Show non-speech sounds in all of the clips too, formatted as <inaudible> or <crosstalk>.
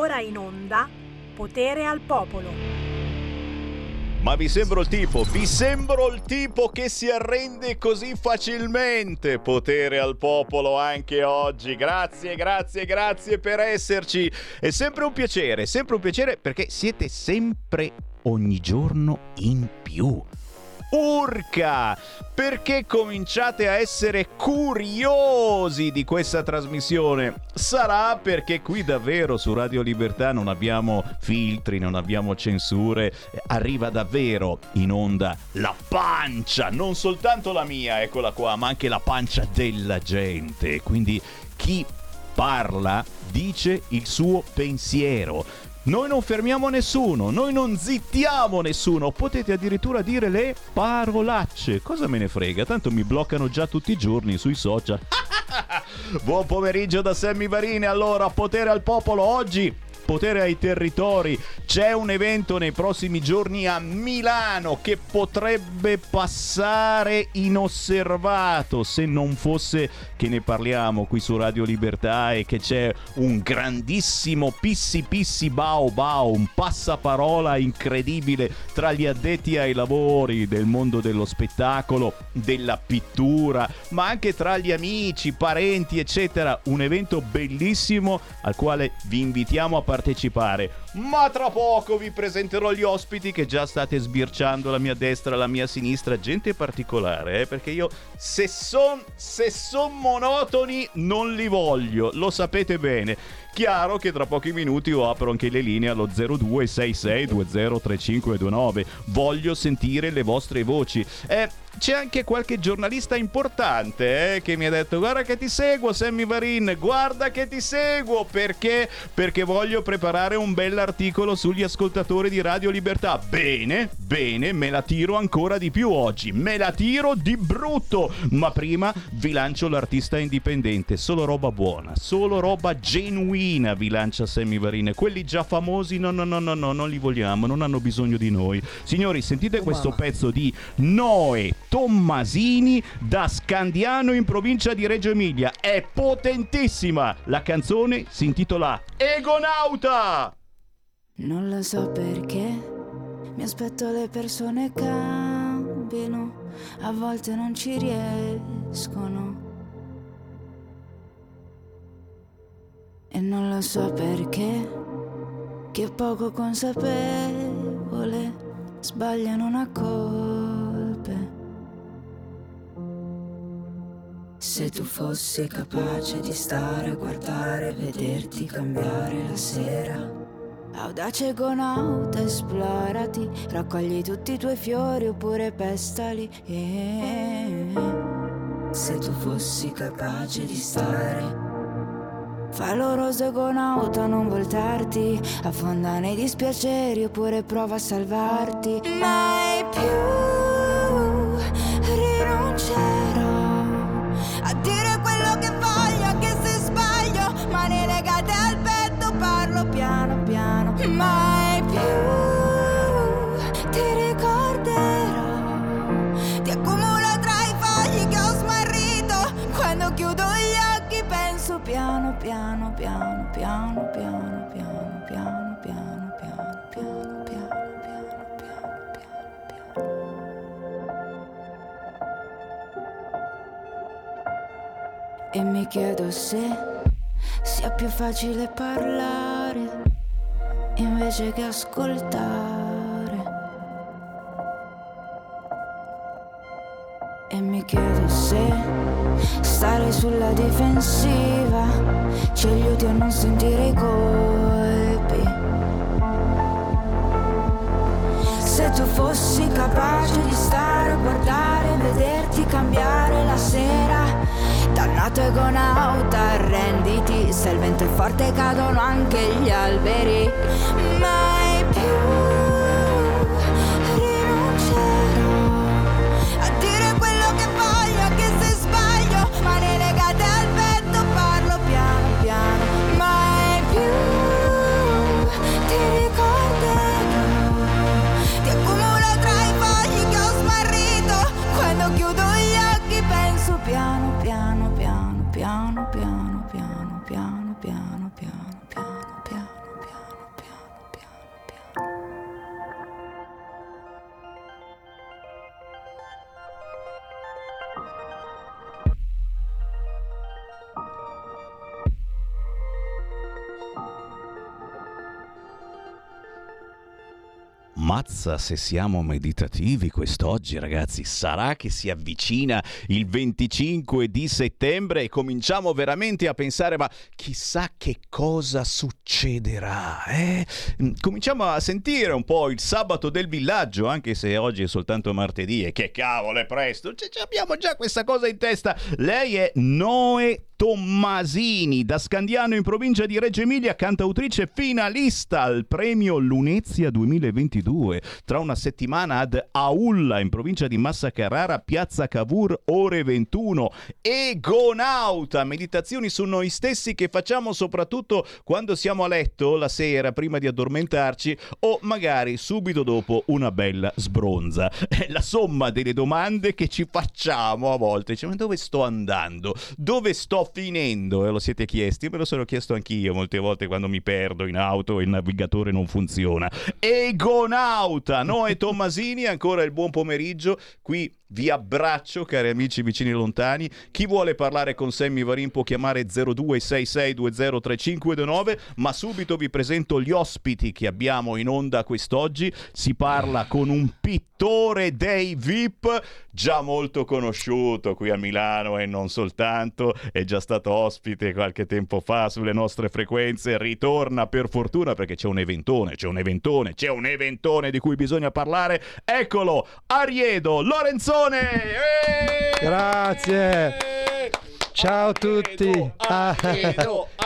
ora in onda Potere al Popolo. Ma vi sembro il tipo, vi sembro il tipo che si arrende così facilmente. Potere al popolo anche oggi. Grazie, grazie, grazie per esserci. È sempre un piacere, sempre un piacere perché siete sempre ogni giorno in più. Urca! Perché cominciate a essere curiosi di questa trasmissione? Sarà perché qui davvero su Radio Libertà non abbiamo filtri, non abbiamo censure, arriva davvero in onda la pancia, non soltanto la mia, eccola qua, ma anche la pancia della gente. Quindi chi parla dice il suo pensiero noi non fermiamo nessuno, noi non zittiamo nessuno, potete addirittura dire le parolacce. Cosa me ne frega? Tanto mi bloccano già tutti i giorni sui social. <laughs> Buon pomeriggio da Sammy Varine, allora potere al popolo oggi potere ai territori. C'è un evento nei prossimi giorni a Milano che potrebbe passare inosservato se non fosse che ne parliamo qui su Radio Libertà e che c'è un grandissimo pissi pissi bao bao, un passaparola incredibile tra gli addetti ai lavori del mondo dello spettacolo, della pittura, ma anche tra gli amici, parenti, eccetera. Un evento bellissimo al quale vi invitiamo a partecipare. Ma tra poco vi presenterò gli ospiti che già state sbirciando la mia destra, la mia sinistra, gente particolare, eh? perché io se sono se son monotoni non li voglio, lo sapete bene. Chiaro che tra pochi minuti io apro anche le linee allo 0266203529. Voglio sentire le vostre voci. Eh, c'è anche qualche giornalista importante eh, che mi ha detto guarda che ti seguo Sammy Varin, guarda che ti seguo perché? Perché voglio preparare un bell'articolo sugli ascoltatori di Radio Libertà. Bene, bene, me la tiro ancora di più oggi, me la tiro di brutto, ma prima vi lancio l'artista indipendente, solo roba buona, solo roba genuina vi lancia Sammy Varin. Quelli già famosi no no no no no, non li vogliamo, non hanno bisogno di noi. Signori, sentite questo pezzo di Noe Tommasini da Scandiano in provincia di Reggio Emilia. È potentissima! La canzone si intitola Egonauta! Non lo so perché mi aspetto le persone cambino, a volte non ci riescono. E non lo so perché chi è poco consapevole sbaglia non ha Se tu fossi capace di stare, guardare, vederti cambiare la sera. Audace gonauta, esplorati, raccogli tutti i tuoi fiori oppure pestali. Eh. Se tu fossi capace di stare. Con auto, non voltarti, affonda nei dispiaceri oppure prova a salvarti. Mai più piano piano piano piano piano piano piano piano E mi chiedo se sia più facile parlare invece che ascoltare. E mi chiedo se stare sulla difensiva ci aiuti a non sentire i colpi. Se tu fossi capace di stare, guardare, vederti cambiare la sera. Dannato egonauta, arrenditi, se il vento è forte cadono anche gli alberi. Mai più Ammazza se siamo meditativi quest'oggi, ragazzi. Sarà che si avvicina il 25 di settembre e cominciamo veramente a pensare, ma chissà che cosa succederà. Eh? Cominciamo a sentire un po' il sabato del villaggio, anche se oggi è soltanto martedì e che cavolo è presto. C- abbiamo già questa cosa in testa. Lei è Noe Tommasini, da Scandiano in provincia di Reggio Emilia, cantautrice finalista al premio Lunezia 2022. Tra una settimana ad Aulla in provincia di Massa Carrara, Piazza Cavour, ore 21. Egonauta, meditazioni su noi stessi che facciamo soprattutto quando siamo a letto la sera prima di addormentarci o magari subito dopo una bella sbronza. È la somma delle domande che ci facciamo a volte. Cioè, ma dove sto andando? Dove sto finendo, e lo siete chiesti, me lo sono chiesto anch'io molte volte quando mi perdo in auto e il navigatore non funziona. Egonauta, Noe Tommasini, ancora il buon pomeriggio qui vi abbraccio, cari amici vicini e lontani. Chi vuole parlare con Sammy Varin può chiamare 0266203529, ma subito vi presento gli ospiti che abbiamo in onda quest'oggi. Si parla con un pittore dei VIP, già molto conosciuto qui a Milano e non soltanto, è già stato ospite qualche tempo fa sulle nostre frequenze, ritorna per fortuna perché c'è un eventone, c'è un eventone, c'è un eventone di cui bisogna parlare. Eccolo, Ariedo Lorenzo Simone! Grazie! Ciao a tutti! Ah, <laughs>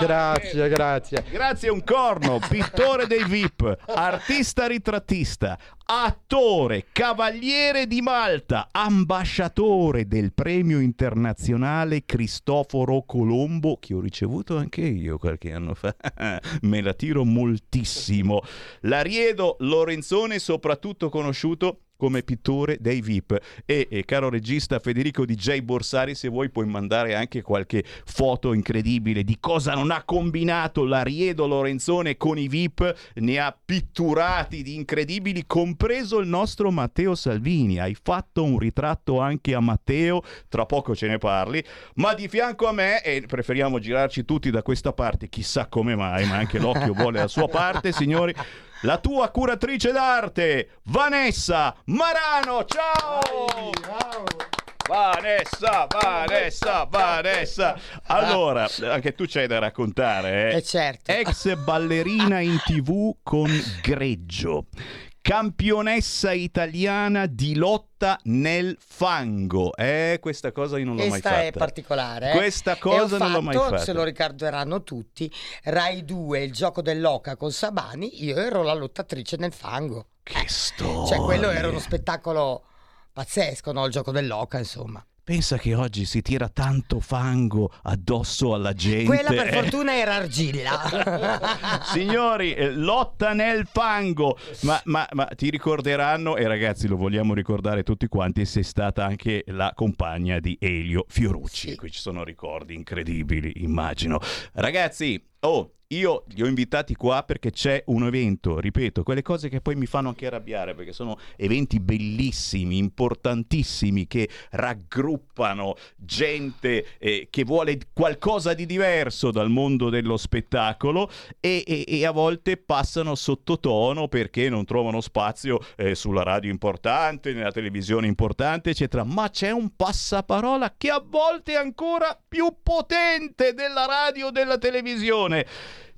grazie, grazie. Grazie un corno, pittore dei VIP, artista ritrattista, attore, cavaliere di Malta, ambasciatore del premio internazionale Cristoforo Colombo, che ho ricevuto anche io qualche anno fa. <laughs> Me la tiro moltissimo. L'ariedo Lorenzone, soprattutto conosciuto come pittore dei VIP. E, e, caro regista Federico DJ Borsari, se vuoi puoi mandare anche qualche foto incredibile di cosa non ha combinato l'Ariedo Lorenzone con i VIP, ne ha pitturati di incredibili, compreso il nostro Matteo Salvini. Hai fatto un ritratto anche a Matteo, tra poco ce ne parli, ma di fianco a me, e preferiamo girarci tutti da questa parte, chissà come mai, ma anche l'occhio vuole la sua parte, signori la tua curatrice d'arte, Vanessa Marano. Ciao! Vanessa, Vanessa, Vanessa. Allora, anche tu c'hai da raccontare, eh? eh certo. Ex ballerina in tv con Greggio campionessa italiana di lotta nel fango. Eh, questa cosa io non l'ho questa mai fatta. Questa è particolare. Eh? Questa cosa non l'ho mai fatta. Se lo ricorderanno tutti, Rai 2, il gioco dell'oca con Sabani, io ero la lottatrice nel fango. Che storia! Cioè, quello era uno spettacolo pazzesco, no? Il gioco dell'oca, insomma. Pensa che oggi si tira tanto fango addosso alla gente. Quella per fortuna era argilla. <laughs> Signori, eh, lotta nel fango. Ma, ma, ma, ti ricorderanno, e ragazzi lo vogliamo ricordare tutti quanti, sei stata anche la compagna di Elio Fiorucci. Sì. Qui ci sono ricordi incredibili, immagino. Ragazzi, oh, io li ho invitati qua perché c'è un evento, ripeto, quelle cose che poi mi fanno anche arrabbiare perché sono eventi bellissimi, importantissimi che raggruppano gente eh, che vuole qualcosa di diverso dal mondo dello spettacolo e, e, e, a volte passano sottotono perché non trovano spazio eh, sulla radio importante, nella televisione importante, eccetera. Ma c'è un passaparola che a volte è ancora più potente della radio o della televisione.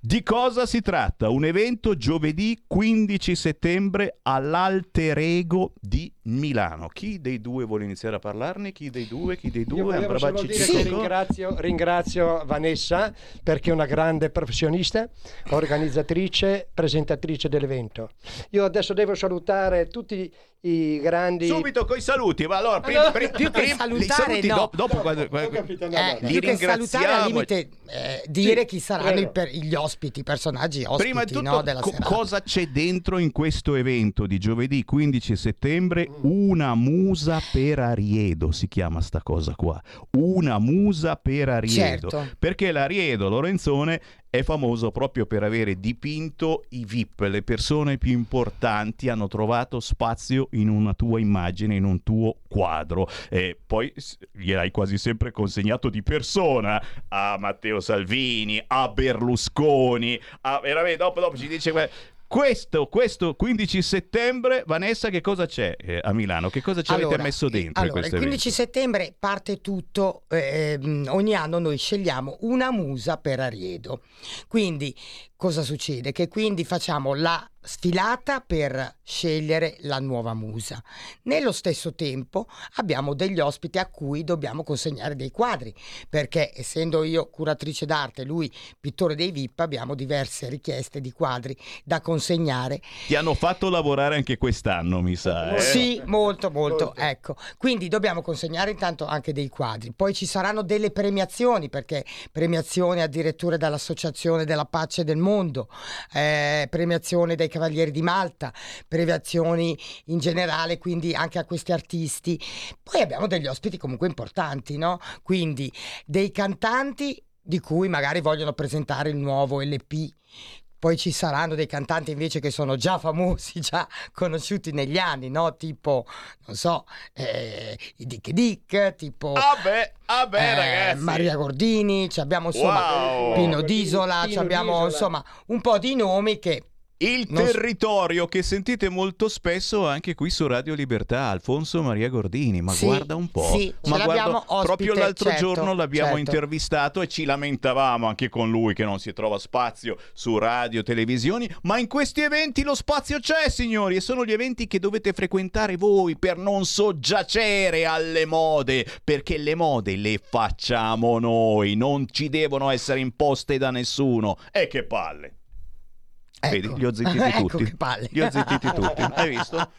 Di cosa si tratta? Un evento giovedì 15 settembre all'Alter Ego di Milano. Chi dei due vuole iniziare a parlarne? Chi dei due? Chi dei due? Che ringrazio, ringrazio Vanessa perché è una grande professionista, organizzatrice, presentatrice dell'evento. Io adesso devo salutare tutti i grandi subito coi saluti ma allora prima, prima, più che salutare saluti, no. dopo, dopo quando, quando, eh, li ringraziamo al limite eh, dire sì, chi saranno per, gli ospiti i personaggi ospiti prima di tutto no, della co- cosa c'è dentro in questo evento di giovedì 15 settembre mm. una musa per Ariedo si chiama sta cosa qua una musa per Ariedo certo. perché l'Ariedo Lorenzone è famoso proprio per avere dipinto i VIP, le persone più importanti hanno trovato spazio in una tua immagine, in un tuo quadro. E poi gliel'hai quasi sempre consegnato di persona a Matteo Salvini, a Berlusconi, a, veramente dopo, dopo ci dice questo, questo 15 settembre, Vanessa, che cosa c'è eh, a Milano? Che cosa ci Allora, avete messo dentro in Allora, questo il 15 evento? settembre parte tutto, ehm, ogni anno noi scegliamo una musa per Ariedo. Quindi cosa succede? Che quindi facciamo la sfilata per scegliere la nuova musa. Nello stesso tempo abbiamo degli ospiti a cui dobbiamo consegnare dei quadri, perché essendo io curatrice d'arte lui pittore dei VIP, abbiamo diverse richieste di quadri da consegnare Ti hanno fatto lavorare anche quest'anno, mi sa. eh? sì, molto, molto, Molto. Ecco, quindi dobbiamo consegnare intanto anche dei quadri. Poi ci saranno delle premiazioni, perché premiazioni addirittura dall'Associazione della Pace del Mondo, eh, premiazione dai Cavalieri di Malta, premiazioni in generale, quindi anche a questi artisti. Poi abbiamo degli ospiti comunque importanti, no? Quindi dei cantanti di cui magari vogliono presentare il nuovo LP. Poi ci saranno dei cantanti invece che sono già famosi, <laughs> già conosciuti negli anni, no? Tipo, non so, eh, i Dick Dick, tipo Ah beh, ah beh, eh, ragazzi. Maria Gordini, ci abbiamo insomma Wow. Pino D'Isola, ci Pino abbiamo D'Isola. insomma un po' di nomi che Il Non territorio che sentite molto spesso anche qui su Radio Libertà, Alfonso Maria Gordini, ma Sì, guarda un po'. sì, ce ma l'abbiamo ospite, proprio l'altro certo, giorno l'abbiamo certo. intervistato e ci lamentavamo anche con lui che non si trova spazio su radio, televisioni, ma in questi eventi lo spazio c'è, signori, e sono gli eventi che dovete frequentare voi per non soggiacere alle mode, perché le mode le facciamo noi, non ci devono essere imposte da nessuno. E che palle. Vedi, ecco. li ho zittiti <laughs> Ecco tutti. che palle. Li ho zittiti <laughs> tutti. Hai visto?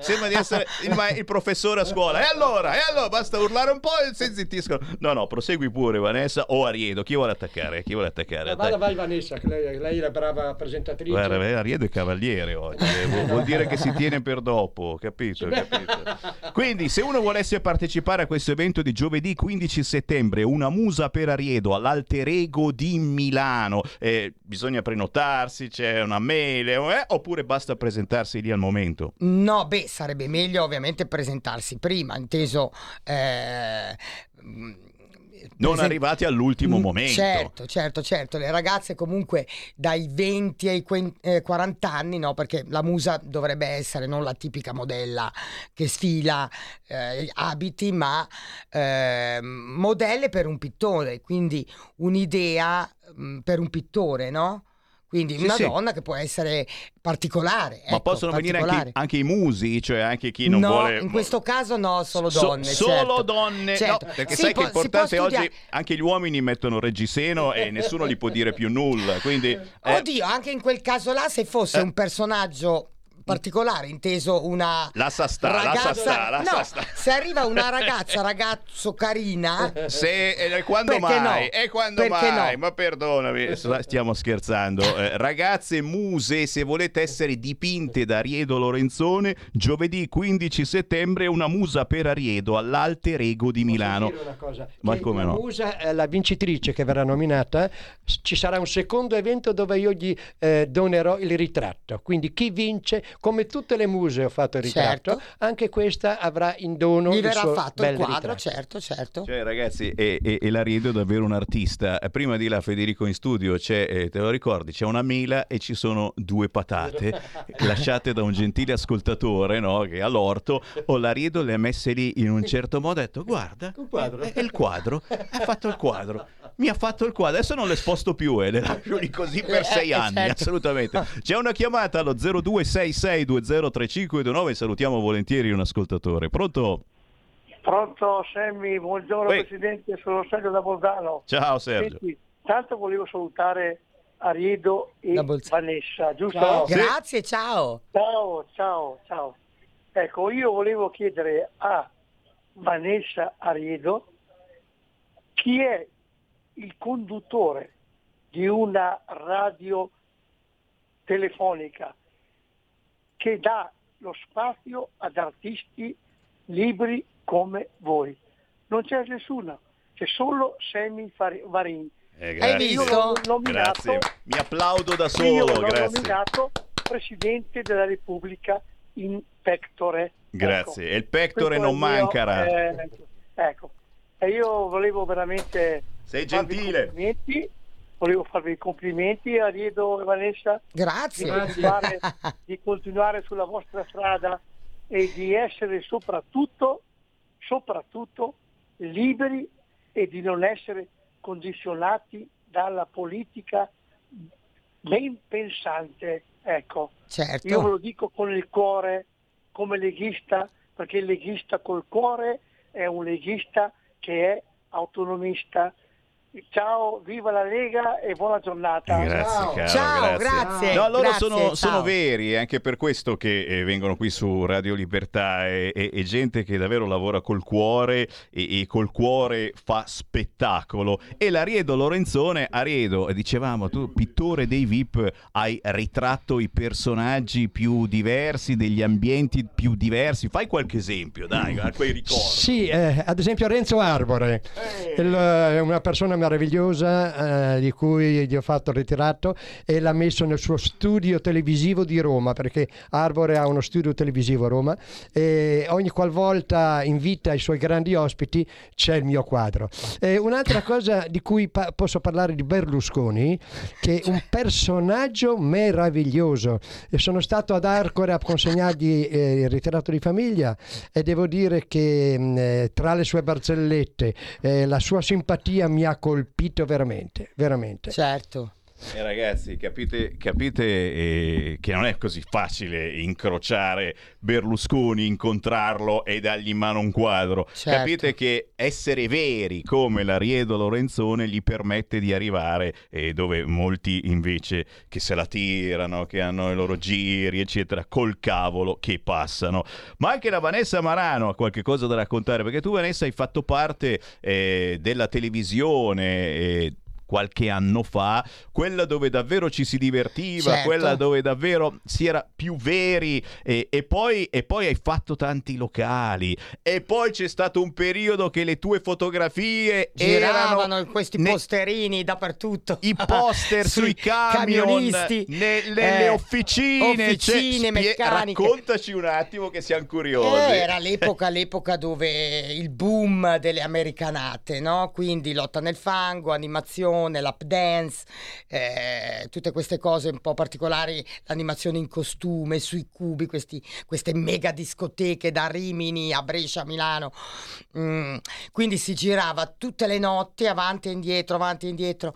Sembra di essere il, ma- il professore a scuola. E allora? E allora? Basta urlare un po' e si zittiscono. No, no, prosegui pure, Vanessa o Ariedo. Chi vuole attaccare? Chi vuole attaccare? Vada, Dai. vai Vanessa, che lei, lei è la brava presentatrice. Guarda, beh, Ariedo è cavaliere oggi, eh, vuol, vuol dire che si tiene per dopo, capito? capito? Quindi, se uno volesse partecipare a questo evento di giovedì 15 settembre, una musa per Ariedo all'Alter Ego di Milano, eh, bisogna prenotarsi, c'è una mail, eh, oppure basta presentarsi lì al momento? No, beh, sarebbe meglio ovviamente presentarsi prima, inteso eh, Non arrivati all'ultimo Mm, momento. Certo, certo, certo. Le ragazze comunque dai 20 ai quen- eh, 40 anni, no? Perché la musa dovrebbe essere non la tipica modella che sfila eh, abiti, ma eh, modelle per un pittore, quindi un'idea mm, per un pittore, no? Quindi Sì, una sì. donna che può essere particolare. Ma ecco, possono venire anche, particolare. anche i musi, cioè anche chi non no, vuole. in questo caso no, solo So- donne. solo certo. donne, Certo. no, perché Si sai può- che si può l'importante oggi anche gli uomini mettono reggiseno e nessuno gli può dire più nulla. Quindi, <laughs> eh, Oddio, anche in quel caso là, se fosse Eh. un personaggio particolare, inteso una Lascia sta, lascia ragazza, sta, lascia no, sta. se arriva una ragazza, ragazzo carina, <laughs> Se, eh, quando mai? no? E quando Perché mai? no? Ma perdonami, stiamo scherzando. Eh, ragazze muse, se volete essere dipinte da Ariedo Lorenzone, giovedì 15 settembre una musa per Ariedo all'Alter Ego di Milano. Ma come la no? Musa, eh, la vincitrice che verrà nominata, ci sarà un secondo evento dove io gli eh, donerò il ritratto. Quindi chi vince, come tutte le muse ho fatto il ritratto, Certo. anche questa avrà in dono gli il verrà suo fatto il quadro, ritratto. certo, certo. Cioè, ragazzi, e, e, e l'Ariedo è davvero un artista. Eh, Prima di là, Federico in studio, c'è, eh, te lo ricordi, c'è una mela e ci sono due patate <laughs> lasciate da un gentile ascoltatore no, che è all'orto. O l'Ariedo le ha messe lì in un certo modo e ha detto: Guarda, Un quadro." è, è il quadro, ha fatto il quadro. Mi ha fatto il quadro, adesso non le sposto più, eh, le lascio lì così per Eh, sei eh, anni, certo. assolutamente. C'è una chiamata allo 0266203529, salutiamo volentieri un ascoltatore. Pronto? Pronto Semmi, buongiorno Uè. Presidente, sono Sergio da Bolzano. Ciao Sergio. Senti, tanto volevo salutare Ariedo e. Vanessa, giusto? Ciao. Sì. Grazie, ciao. Ciao, ciao, ciao. Ecco, io volevo chiedere a Vanessa Ariedo chi è il conduttore di una radio telefonica che dà lo spazio ad artisti libri come voi. Non c'è nessuno, c'è solo Semi Varin. Eh, Hai grazie. visto? Io l'ho nominato, Grazie. Mi applaudo da io solo, l'ho grazie. nominato Presidente della Repubblica in pectore. Grazie. Ecco. E il pectore Questo non mancherà. eh, ecco, e io volevo veramente Sei gentile. Volevo farvi i complimenti a Riedo e Vanessa Grazie. Di, continuare, <laughs> di continuare sulla vostra strada e di essere soprattutto, soprattutto liberi e di non essere condizionati dalla politica ben pensante. Ecco, Certo. io ve lo dico con il cuore come leghista, perché il leghista col cuore è un leghista che è autonomista. Ciao, viva la Lega e buona giornata. Grazie, Ciao. caro, Ciao, grazie. grazie. No, loro grazie, sono, sono veri, è anche per questo che eh, vengono qui su Radio Libertà e, e- e gente che davvero lavora col cuore e, e col cuore fa spettacolo. E l'Ariedo Lorenzone, Ariedo, eh, dicevamo, tu pittore dei VIP, hai ritratto i personaggi più diversi, degli ambienti più diversi. Fai qualche esempio, dai, a quei ricordi. Sì, eh, ad esempio Renzo Arbore, Il, eh, è una persona meravigliosa eh, di cui gli ho fatto il ritratto e l'ha messo nel suo studio televisivo di Roma, perché Arbore ha uno studio televisivo a Roma e ogni qualvolta invita i suoi grandi ospiti c'è il mio quadro. E un'altra cosa di cui pa- posso parlare di Berlusconi, che è un personaggio meraviglioso. E sono stato ad Arcore a consegnargli eh, il ritratto di famiglia e devo dire che mh, eh, tra le sue barzellette eh, la sua simpatia mi ha colpito veramente, veramente. Certo. E ragazzi, capite, capite eh, che non è così facile incrociare Berlusconi, incontrarlo e dargli in mano un quadro. Certo. Capite che essere veri come l'Ariedo Lorenzone gli permette di arrivare eh, dove molti invece che se la tirano, che hanno i loro giri, eccetera, col cavolo che passano. Ma anche la Vanessa Marano ha qualche cosa da raccontare, perché tu Vanessa hai fatto parte eh, della televisione. Qualche anno fa, quella dove davvero ci si divertiva, Certo. quella dove davvero si era più veri e, e poi, e poi hai fatto tanti locali e poi c'è stato un periodo che le tue fotografie Giravano erano in questi ne- posterini dappertutto. i poster <laughs> sui camion, camionisti, ne- nelle eh, officine, officine cioè, meccaniche. raccontaci un attimo che siamo curiosi. Eh, era l'epoca, l'epoca dove il boom delle americanate, no? Quindi lotta nel fango, animazione, lap dance, eh, tutte queste cose un po' particolari, l'animazione in costume, sui cubi, questi- queste mega discoteche da Rimini a Brescia, a Milano. Mm, quindi si girava tutte le notti avanti e indietro, avanti e indietro.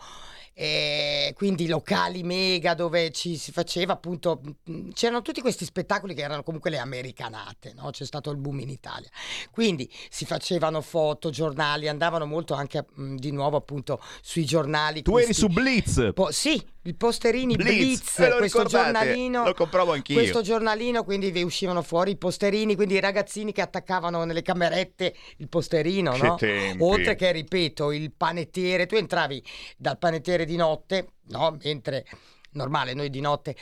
E quindi locali mega dove ci si faceva appunto mh, c'erano tutti questi spettacoli che erano comunque le americanate no? c'è stato il boom in Italia quindi si facevano foto giornali andavano molto anche mh, di nuovo appunto sui giornali tu eri questi- su Blitz. po- sì i posterini Blitz, Blitz, questo giornalino Lo compravo anch'io. questo giornalino quindi vi uscivano fuori i posterini quindi i ragazzini che attaccavano nelle camerette il posterino Che no? tempi. oltre che ripeto il panettiere tu entravi dal panettiere di notte no? mentre normale noi di notte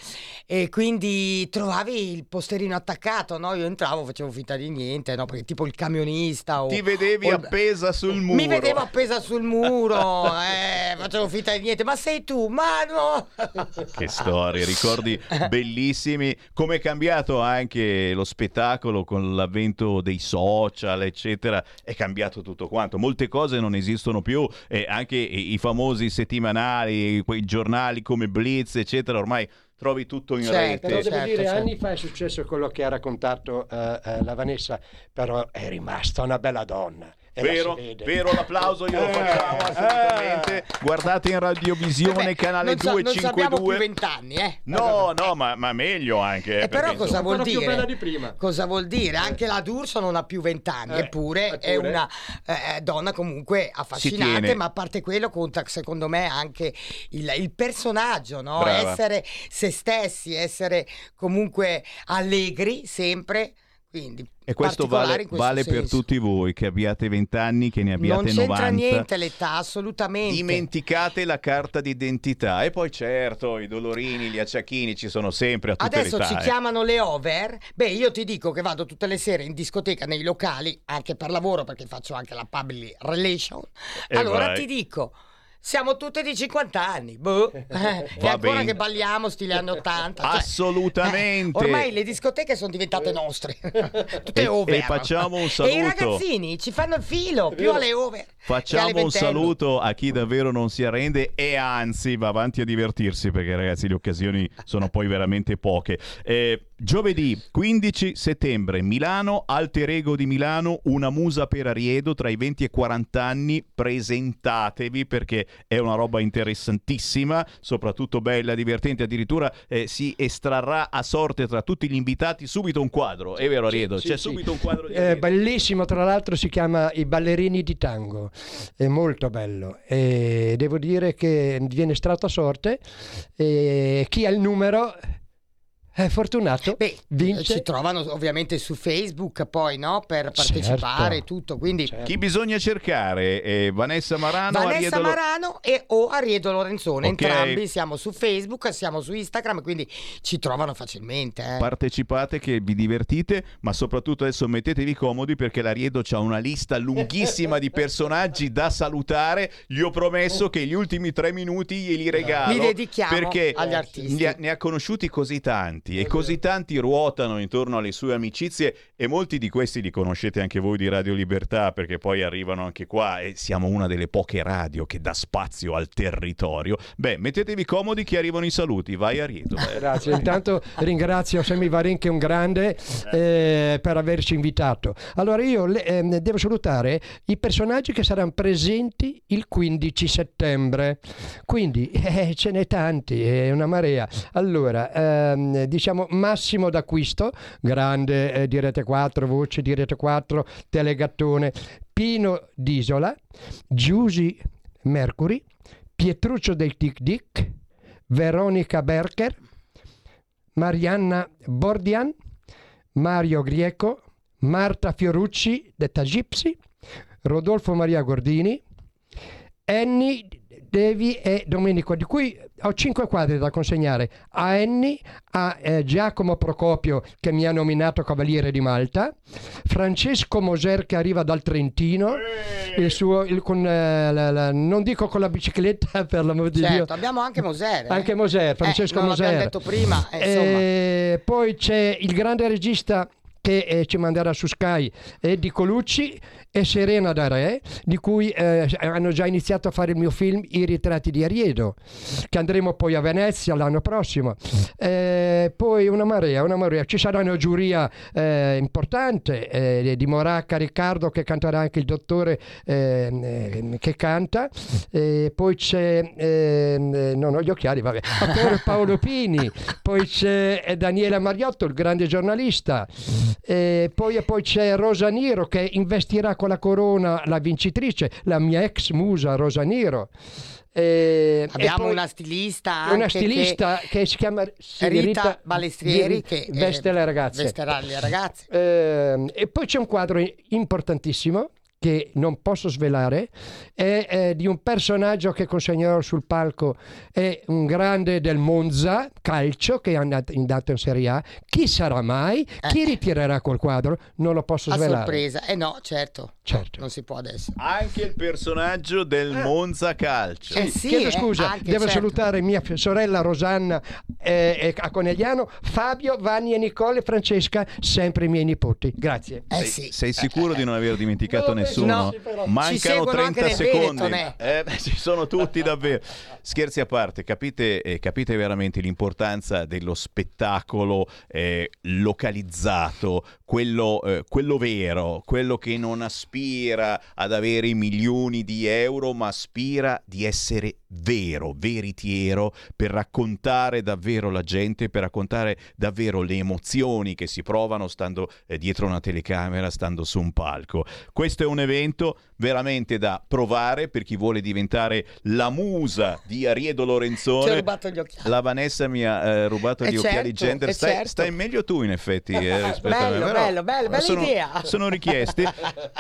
e quindi trovavi il posterino attaccato no? io entravo facevo finta di niente no? perché tipo il camionista o, Ti vedevi o appesa sul muro. mi vedevo appesa sul muro <laughs> eh, facevo finta di niente ma sei tu ma no <laughs> Che storie, ricordi bellissimi. Come è cambiato anche lo spettacolo con l'avvento dei social, eccetera. È cambiato tutto quanto. Molte cose non esistono più. E anche i i famosi settimanali, quei giornali come Blitz, eccetera, ormai trovi tutto in Certo, Però rete. devo certo, dire, certo. anni fa è successo quello che ha raccontato eh, eh, la Vanessa, però è rimasta una bella donna. E la Vero, vero l'applauso glielo Eh, facciamo assolutamente. Guardate in radiovisione Vabbè, canale non, sa- non abbiamo più 252. vent'anni eh No, no, ma, ma meglio anche. E però cosa vuol ancora più dire? bella di prima. Cosa vuol dire? Anche la D'Urso non ha più vent'anni, Eh, eppure, è una eh, donna comunque affascinante, ma a parte quello conta secondo me anche il, il personaggio, no? Brava. essere se stessi, essere comunque allegri sempre. Quindi E questo vale, questo vale per tutti voi che abbiate 20 anni, che ne Non abbiate c'entra 90. niente l'età, assolutamente. Dimenticate la carta d'identità e poi certo i dolorini, gli acciacchini ci sono sempre a tutte Adesso le ci età, eh. chiamano le over. Beh, io ti dico che vado tutte le sere in discoteca nei locali, anche per lavoro, perché faccio anche la public relation. E allora vai. ti dico. Siamo tutte di 50 anni. Boh. Eh, e ancora bene. che balliamo stili anni 80. cioè, Assolutamente. eh, ormai le discoteche sono diventate nostre. <laughs> tutte E- over. e facciamo un E i saluto. ragazzini ci fanno il filo più alle over. che alle Facciamo un saluto a chi davvero non si arrende e anzi va avanti a divertirsi perché ragazzi le occasioni sono poi veramente poche. Eh, giovedì 15 settembre Milano, Alter Ego di Milano, una musa per Ariedo tra i 20 e 40 anni, presentatevi perché è una roba interessantissima, soprattutto bella, divertente, addirittura eh, si estrarrà a sorte tra tutti gli invitati subito un quadro, è vero Ariedo? Sì, C'è sì. subito un quadro di Eh, Ariedo. bellissimo, tra l'altro si chiama I ballerini di tango, è molto bello e devo dire che viene estratto a sorte e chi ha il numero è fortunato, Beh, vince. ci trovano ovviamente su Facebook poi, no? Per partecipare e Certo. tutto. Quindi Certo. Chi bisogna cercare? Eh, Vanessa Marano, Vanessa Ariedo Marano e o Ariedo Lorenzone, Ok. entrambi siamo su Facebook, siamo su Instagram, quindi ci trovano facilmente. eh. Partecipate che vi divertite, ma soprattutto adesso mettetevi comodi perché l'Ariedo ha una lista lunghissima di personaggi da salutare. Gli ho promesso che gli ultimi tre minuti glieli regalo. Li dedichiamo perché agli artisti. Ne ha, ne ha conosciuti così tanti e così tanti ruotano intorno alle sue amicizie e molti di questi li conoscete anche voi di Radio Libertà perché poi arrivano anche qua e siamo una delle poche radio che dà spazio al territorio. Beh, mettetevi comodi che arrivano i saluti. Vai Ariedo. vai. Grazie, intanto ringrazio Semi Varin che è un grande eh, per averci invitato. Allora io ehm, devo salutare i personaggi che saranno presenti il 15 settembre, quindi <laughs> eh, ce n'è tanti, è una marea. Allora, ehm, diciamo Massimo d'Acquisto, grande eh, di Rete 4, voce di Rete 4, telegattone, Pino D'Isola, Giusy Mercury, Pietruccio del Tic Dic, Veronica Berker, Marianna Bordian, Mario Grieco, Marta Fiorucci, detta Gypsy, Rodolfo Maria Gordini, Annie Devi e Domenico, di cui ho cinque quadri da consegnare a Annie, a eh, Giacomo Procopio che mi ha nominato Cavaliere di Malta, Francesco Moser che arriva dal Trentino, il suo, il- con, eh, la- la- non dico con la bicicletta <laughs> per l'amor di Dio, Certo, abbiamo anche Moser. eh. anche Moser, Francesco eh, Moser. detto prima, eh. Eh, poi c'è il grande regista che eh, ci manderà su Sky, Eddie Colucci e Serena da Re, di cui eh, hanno già iniziato a fare il mio film I ritratti di Ariedo, che andremo poi a Venezia l'anno prossimo. Eh, poi una marea, una marea. Ci sarà una giuria eh, importante eh, di Moracca Riccardo che canterà anche il dottore ehm, eh, che canta. Poi c'è, ehm, eh, non ho gli occhiali, vabbè, Attore Paolo Pini, poi c'è Daniela Mariotto, il grande giornalista. Poi, poi c'è Rosa Niro che investirà con la corona la vincitrice, la mia ex musa Rosa Niro. Eh, Abbiamo poi una stilista una stilista che, si chiama che- Rita, Balestrieri che eh, veste le ragazze. vesterà le ragazze. Ehm, e poi c'è un quadro importantissimo che non posso svelare, è, eh, di un personaggio che consegnerò sul palco, è un grande del Monza calcio che è andato, in Serie A. Chi sarà mai? Chi ritirerà quel quadro? Non lo posso A svelare. sorpresa. Eh no, certo. Certo. Non si può adesso. Anche il personaggio del Monza Calcio. Eh sì, Chiedo eh, scusa, anche, devo certo. salutare mia sorella Rosanna eh, eh, a Conegliano, Fabio, Vanni e Nicole e Francesca, sempre i miei nipoti. Grazie. Eh Sei, sì. sei sicuro di non aver dimenticato No, nessuno? no. Mancano seguono 30 anche nel secondi. Eh, ci sono tutti davvero. Scherzi a parte, capite, eh, capite veramente l'importanza dello spettacolo eh, localizzato, quello, eh, quello vero, quello che non aspira ad avere milioni di euro, ma aspira di essere vero, veritiero, per raccontare davvero la gente, per raccontare davvero le emozioni che si provano stando eh, dietro una telecamera, stando su un palco. Questo è un evento veramente da provare per chi vuole diventare la musa di Ariedo ho Lorenzone. rubato gli occhiali. La Vanessa mi ha eh, rubato Eh gli occhiali certo, gender. eh Stai, certo. stai meglio tu, in effetti. eh, rispetto a me, Bello, bello, bello, bella sono, idea. Sono richiesti.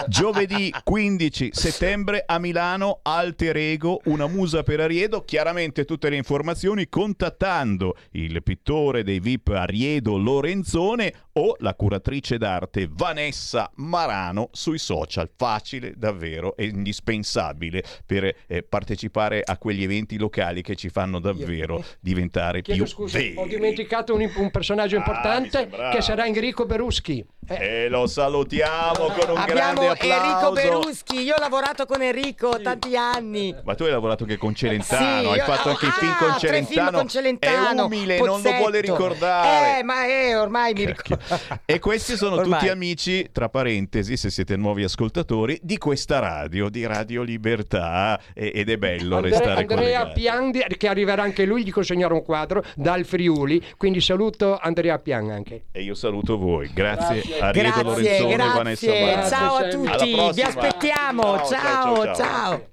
Giovedì 15 settembre a Milano, Alter Ego, una musa per Ariedo. Chiaramente tutte le informazioni contattando il pittore dei VIP Ariedo Lorenzone o la curatrice d'arte Vanessa Marano sui social. Facile, davvero, e indispensabile per eh, partecipare a quegli eventi locali che ci fanno davvero Io- diventare Chiedo più scusa, veri. ho dimenticato un, un personaggio Ah, importante sembrava. che sarà Enrico Beruschi. Eh, E lo salutiamo con un grande Abbiamo applauso. Enrico Beruschi, io ho lavorato con Enrico tanti anni. Ma tu hai lavorato anche con Celentano, hai io- fatto anche i film ah, con tre film Celentano. con Celentano, È umile, non lo Pozzetto. vuole ricordare. Eh, ma eh, ormai mi ricordo. E questi sono Ormai. tutti amici, tra parentesi, se siete nuovi ascoltatori, di questa radio, di Radio Libertà, ed è bello Andre- restare Andrea collegati. Pian, che arriverà anche lui, gli consegnare un quadro dal Friuli. Quindi saluto Andrea Pian anche. E io saluto voi, grazie, Grazie. Grazie, Lorenzoni e Vanessa grazie. Barra. Ciao a tutti, vi aspettiamo. Ciao, Ciao, ciao, ciao, ciao. ciao.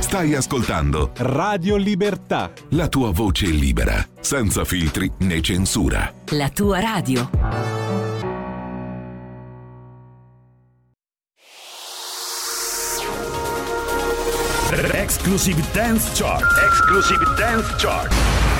Stai ascoltando Radio Libertà. la tua voce libera, senza filtri né censura. La tua radio. Exclusive Dance Chart. Exclusive Dance Chart.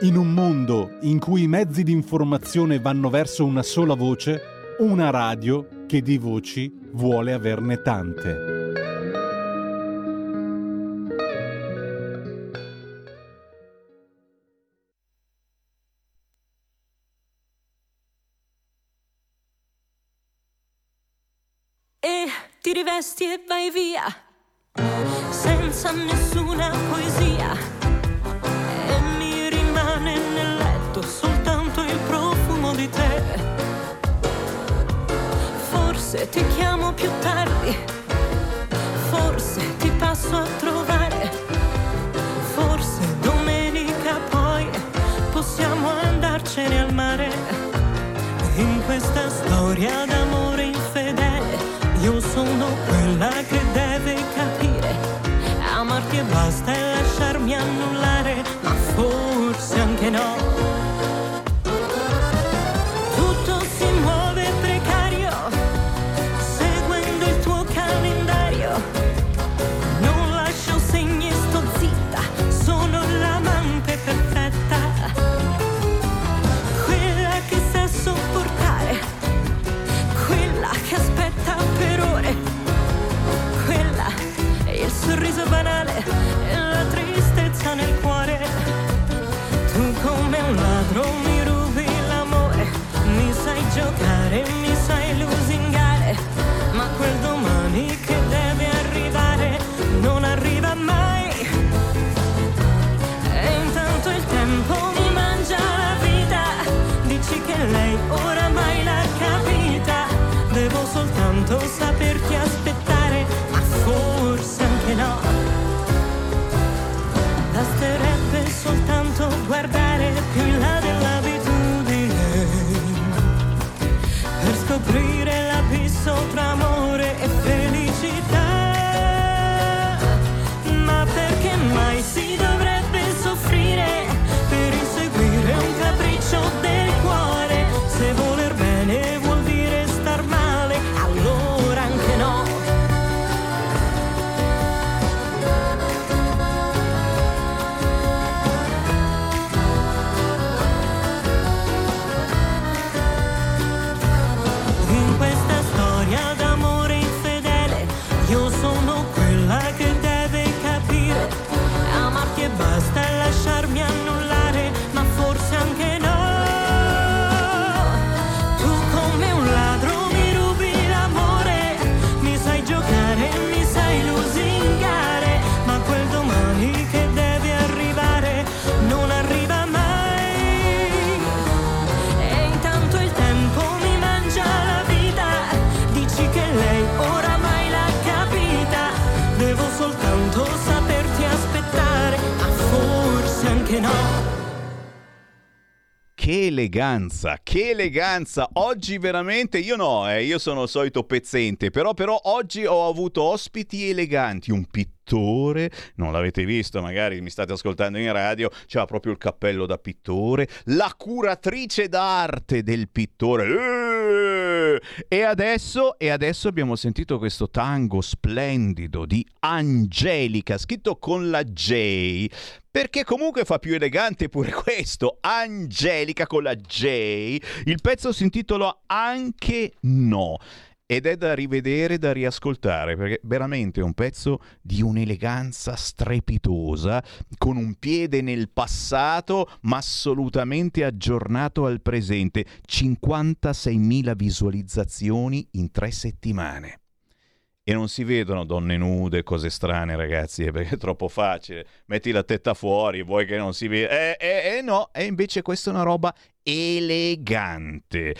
In un mondo in cui i mezzi di informazione vanno verso una sola voce, una radio che di voci vuole averne tante. e ti rivesti e vai via senza nessuna poesia nel letto soltanto il profumo di te forse ti chiamo più tardi forse ti passo a trovare forse domenica poi possiamo andarcene al mare in questa storia d'amore infedele, io sono quella che deve capire. Amarti e basta e lasciarmi annullare, che eleganza, che eleganza. Oggi veramente io no, eh, io sono il solito pezzente, però, però oggi ho avuto ospiti eleganti, un pittore, non l'avete visto, magari mi state ascoltando in radio, c'ha proprio il cappello da pittore, la curatrice d'arte del pittore. Eh! E adesso, e adesso abbiamo sentito questo tango splendido di Angelica, scritto con la J, perché comunque fa più elegante pure questo. Angelica con la J. Il pezzo si intitola Anche no. Ed è da rivedere, da riascoltare, perché veramente è un pezzo di un'eleganza strepitosa, con un piede nel passato, ma assolutamente aggiornato al presente. 56.000 visualizzazioni in tre settimane e non si vedono donne nude, cose strane, ragazzi, eh, perché è troppo facile. Metti la tetta fuori, vuoi che non si veda. Eh, eh, eh no, e invece questa è una roba elegante.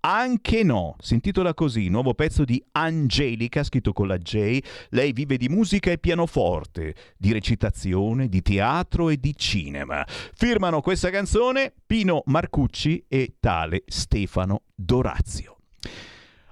Anche no, si intitola così, nuovo pezzo di Angelica, scritto con la J. Lei vive di musica e pianoforte, di recitazione, di teatro e di cinema. Firmano questa canzone Pino Marcucci e tale Stefano Dorazio.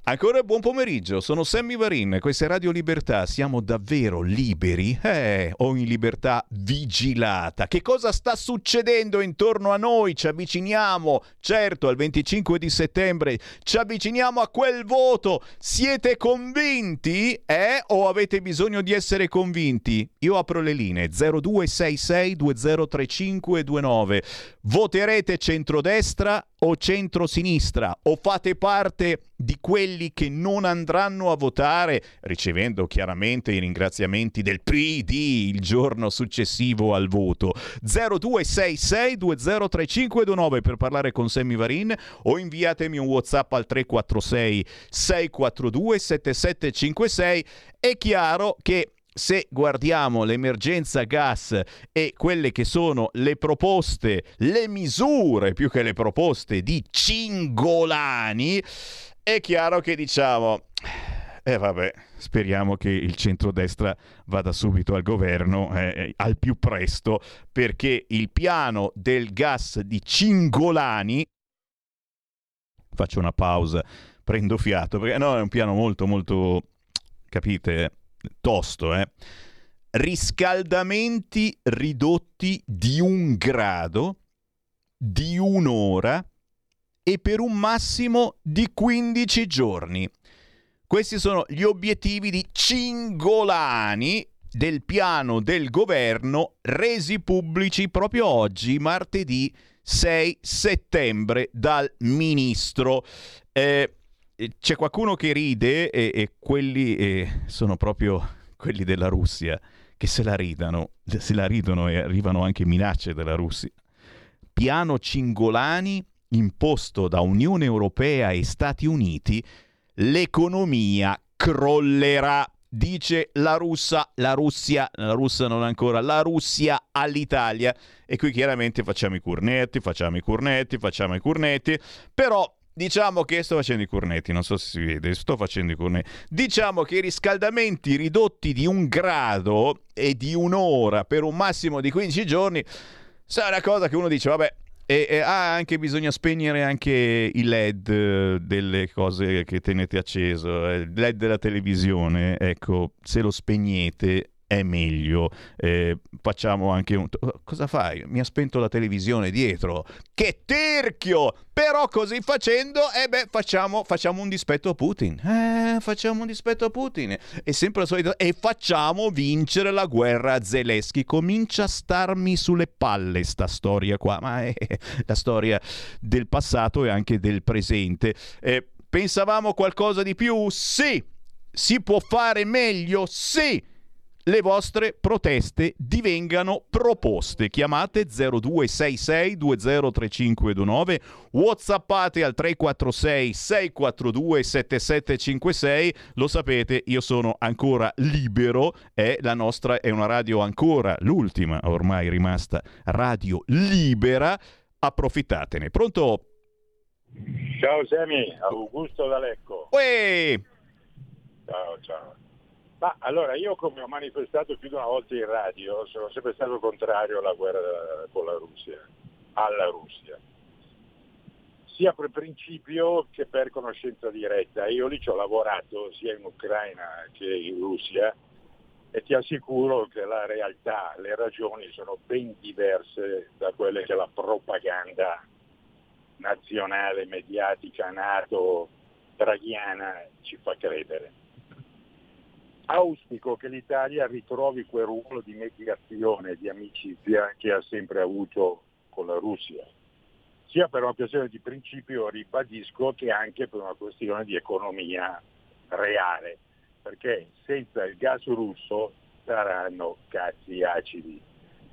Ancora buon pomeriggio, sono Sammy Varin, questa è Radio Libertà, siamo davvero liberi? Eh, o in libertà vigilata? Che cosa sta succedendo intorno a noi? Ci avviciniamo, certo, al 25 di settembre, ci avviciniamo a quel voto. Siete convinti? Eh? O avete bisogno di essere convinti? Io apro le linee 0266 203529. Voterete centrodestra o centrosinistra? O fate parte di quelli che non andranno a votare, ricevendo chiaramente i ringraziamenti del PD il giorno successivo al voto. 0266203529 per parlare con Sammy Varin o inviatemi un WhatsApp al 346 642 7756. È chiaro che se guardiamo l'emergenza gas e quelle che sono le proposte, le misure più che le proposte di Cingolani, è chiaro che diciamo... E eh vabbè, speriamo che il centrodestra vada subito al governo eh, eh, al più presto perché il piano del gas di Cingolani faccio una pausa, prendo fiato perché no, è un piano molto molto capite, tosto, eh. Riscaldamenti ridotti di un grado di un'ora e per un massimo di 15 giorni. Questi sono gli obiettivi di Cingolani del piano del governo resi pubblici proprio oggi, martedì 6 settembre, dal ministro. Eh, c'è qualcuno che ride e, e quelli eh, sono proprio quelli della Russia che se la ridano, se la ridono e arrivano anche minacce della Russia. Piano Cingolani imposto da Unione Europea e Stati Uniti, l'economia crollerà. Dice la russa, la Russia, la Russia non ancora, la Russia all'Italia. E qui chiaramente facciamo i cornetti, facciamo i cornetti, facciamo i cornetti. Però Diciamo che sto facendo i cornetti, non so se si vede, sto facendo i cornetti. Diciamo che i riscaldamenti ridotti di un grado e di un'ora per un massimo di 15 giorni, sarà una cosa che uno dice, vabbè, e, e ah, anche bisogna spegnere anche i LED eh, delle cose che tenete acceso, il LED della televisione, ecco, se lo spegnete è meglio. Eh, facciamo anche un... Cosa fai? Mi ha spento la televisione dietro. Che terchio! Però così facendo, eh beh, facciamo, facciamo un dispetto a Putin. Eh, facciamo un dispetto a Putin. È sempre la solita... E facciamo vincere la guerra a Zelensky. Comincia a starmi sulle palle sta storia qua. Ma è <laughs> la storia del passato e anche del presente. Eh, pensavamo qualcosa di più? Sì! Si può fare meglio? Sì! Le vostre proteste divengano proposte. Chiamate 0266 203529, whatsappate al 346 642 7756. Lo sapete, io sono ancora libero, è la nostra è una radio ancora l'ultima ormai rimasta radio libera. Approfittatene. Pronto? Ciao Semi, Augusto D'Alecco. Uè! Ciao, ciao. Ma allora io come ho manifestato più di una volta in radio sono sempre stato contrario alla guerra con la Russia, alla Russia. sia per principio che per conoscenza diretta. Io lì ci ho lavorato sia in Ucraina che in Russia e ti assicuro che la realtà, le ragioni sono ben diverse da quelle che la propaganda nazionale, mediatica, nato, draghiana ci fa credere. Auspico che l'Italia ritrovi quel ruolo di mediazione, di amicizia che ha sempre avuto con la Russia, sia per una questione di principio, ribadisco, che anche per una questione di economia reale, perché senza il gas russo saranno cazzi acidi.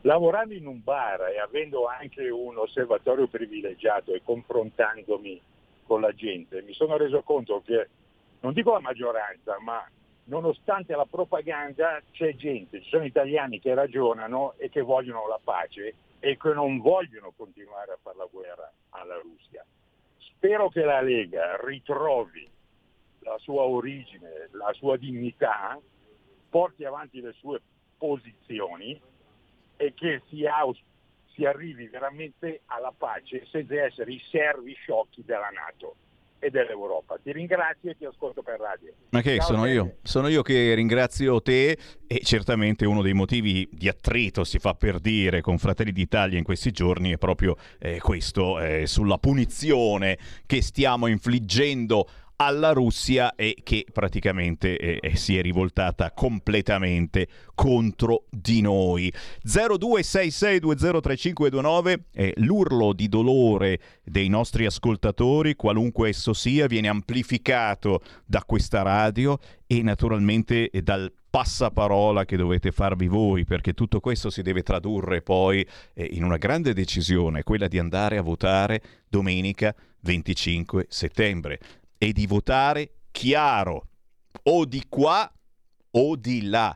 Lavorando in un bar e avendo anche un osservatorio privilegiato e confrontandomi con la gente, mi sono reso conto che, non dico la maggioranza, ma nonostante la propaganda c'è gente, ci sono italiani che ragionano e che vogliono la pace e che non vogliono continuare a fare la guerra alla Russia. Spero che la Lega ritrovi la sua origine, la sua dignità, porti avanti le sue posizioni e che si, aus- si arrivi veramente alla pace senza essere i servi sciocchi della Nato e dell'Europa. Ti ringrazio e ti ascolto per radio. Ma che Ciao, sono io? Sono io che ringrazio te e certamente uno dei motivi di attrito si fa per dire con Fratelli d'Italia in questi giorni è proprio eh, questo, eh, sulla punizione che stiamo infliggendo alla Russia e che praticamente eh, eh, si è rivoltata completamente contro di noi. 0266203529 è l'urlo di dolore dei nostri ascoltatori, qualunque esso sia, viene amplificato da questa radio e naturalmente dal passaparola che dovete farvi voi, perché tutto questo si deve tradurre poi eh, in una grande decisione, quella di andare a votare domenica 25 settembre e di votare chiaro, o di qua o di là.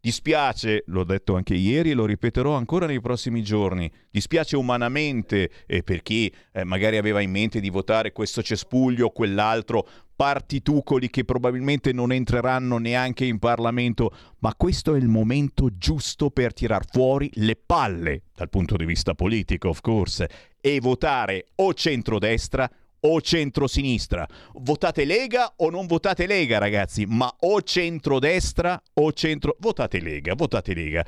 Dispiace, l'ho detto anche ieri e lo ripeterò ancora nei prossimi giorni, dispiace umanamente eh, per chi eh, magari aveva in mente di votare questo cespuglio o quell'altro, partitucoli che probabilmente non entreranno neanche in Parlamento, ma questo è il momento giusto per tirar fuori le palle, dal punto di vista politico of course, e votare o centrodestra o centrosinistra. Votate Lega o non votate Lega, ragazzi, ma o centrodestra o centro... Votate Lega, votate Lega.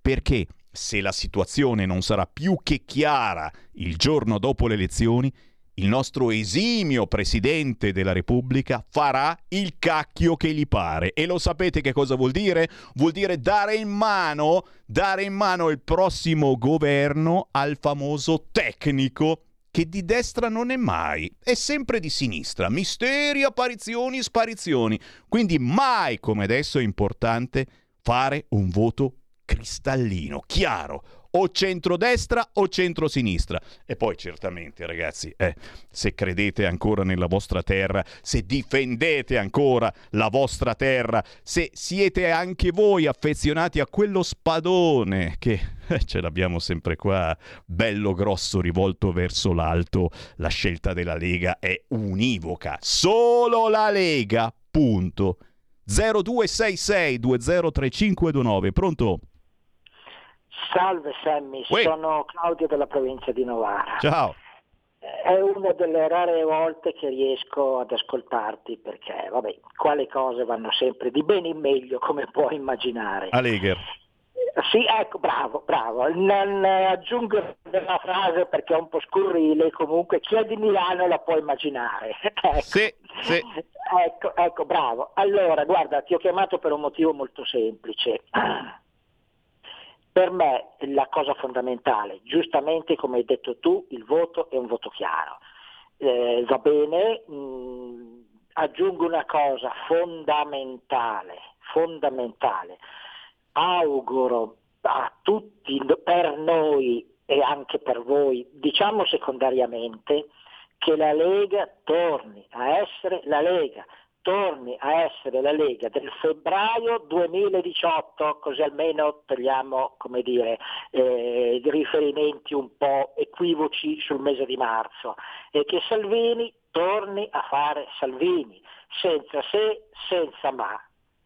Perché se la situazione non sarà più che chiara il giorno dopo le elezioni, il nostro esimio Presidente della Repubblica farà il cacchio che gli pare. E lo sapete che cosa vuol dire? Vuol dire dare in mano, dare in mano il prossimo governo al famoso tecnico che di destra non è mai, è sempre di sinistra. Misteri, apparizioni, sparizioni. Quindi mai come adesso è importante fare un voto cristallino, chiaro, o centrodestra o centrosinistra. E poi certamente, ragazzi, eh, se credete ancora nella vostra terra, se difendete ancora la vostra terra, se siete anche voi affezionati a quello spadone che eh, ce l'abbiamo sempre qua, bello grosso rivolto verso l'alto, la scelta della Lega è univoca. Solo la Lega, punto. 0266 203529, pronto? Salve Sammy, Uè. sono Claudio della provincia di Novara. Ciao. È una delle rare volte che riesco ad ascoltarti perché, vabbè, quale cose vanno sempre di bene in meglio, come puoi immaginare. Alegher. Sì, ecco, bravo, bravo. Non eh, aggiungo la frase perché è un po' scurrile, comunque chi è di Milano la può immaginare. <laughs> ecco. Sì, sì. Ecco, ecco, bravo. Allora, guarda, ti ho chiamato per un motivo molto semplice. <clears throat> Per me la cosa fondamentale, giustamente come hai detto tu, il voto è un voto chiaro. Eh, va bene, mh, aggiungo una cosa fondamentale, fondamentale. Auguro a tutti, per noi e anche per voi, diciamo secondariamente, che la Lega torni a essere la Lega, torni a essere la Lega del febbraio 2018, così almeno togliamo come dire, eh, riferimenti un po' equivoci sul mese di marzo e che Salvini torni a fare Salvini, senza se, senza ma.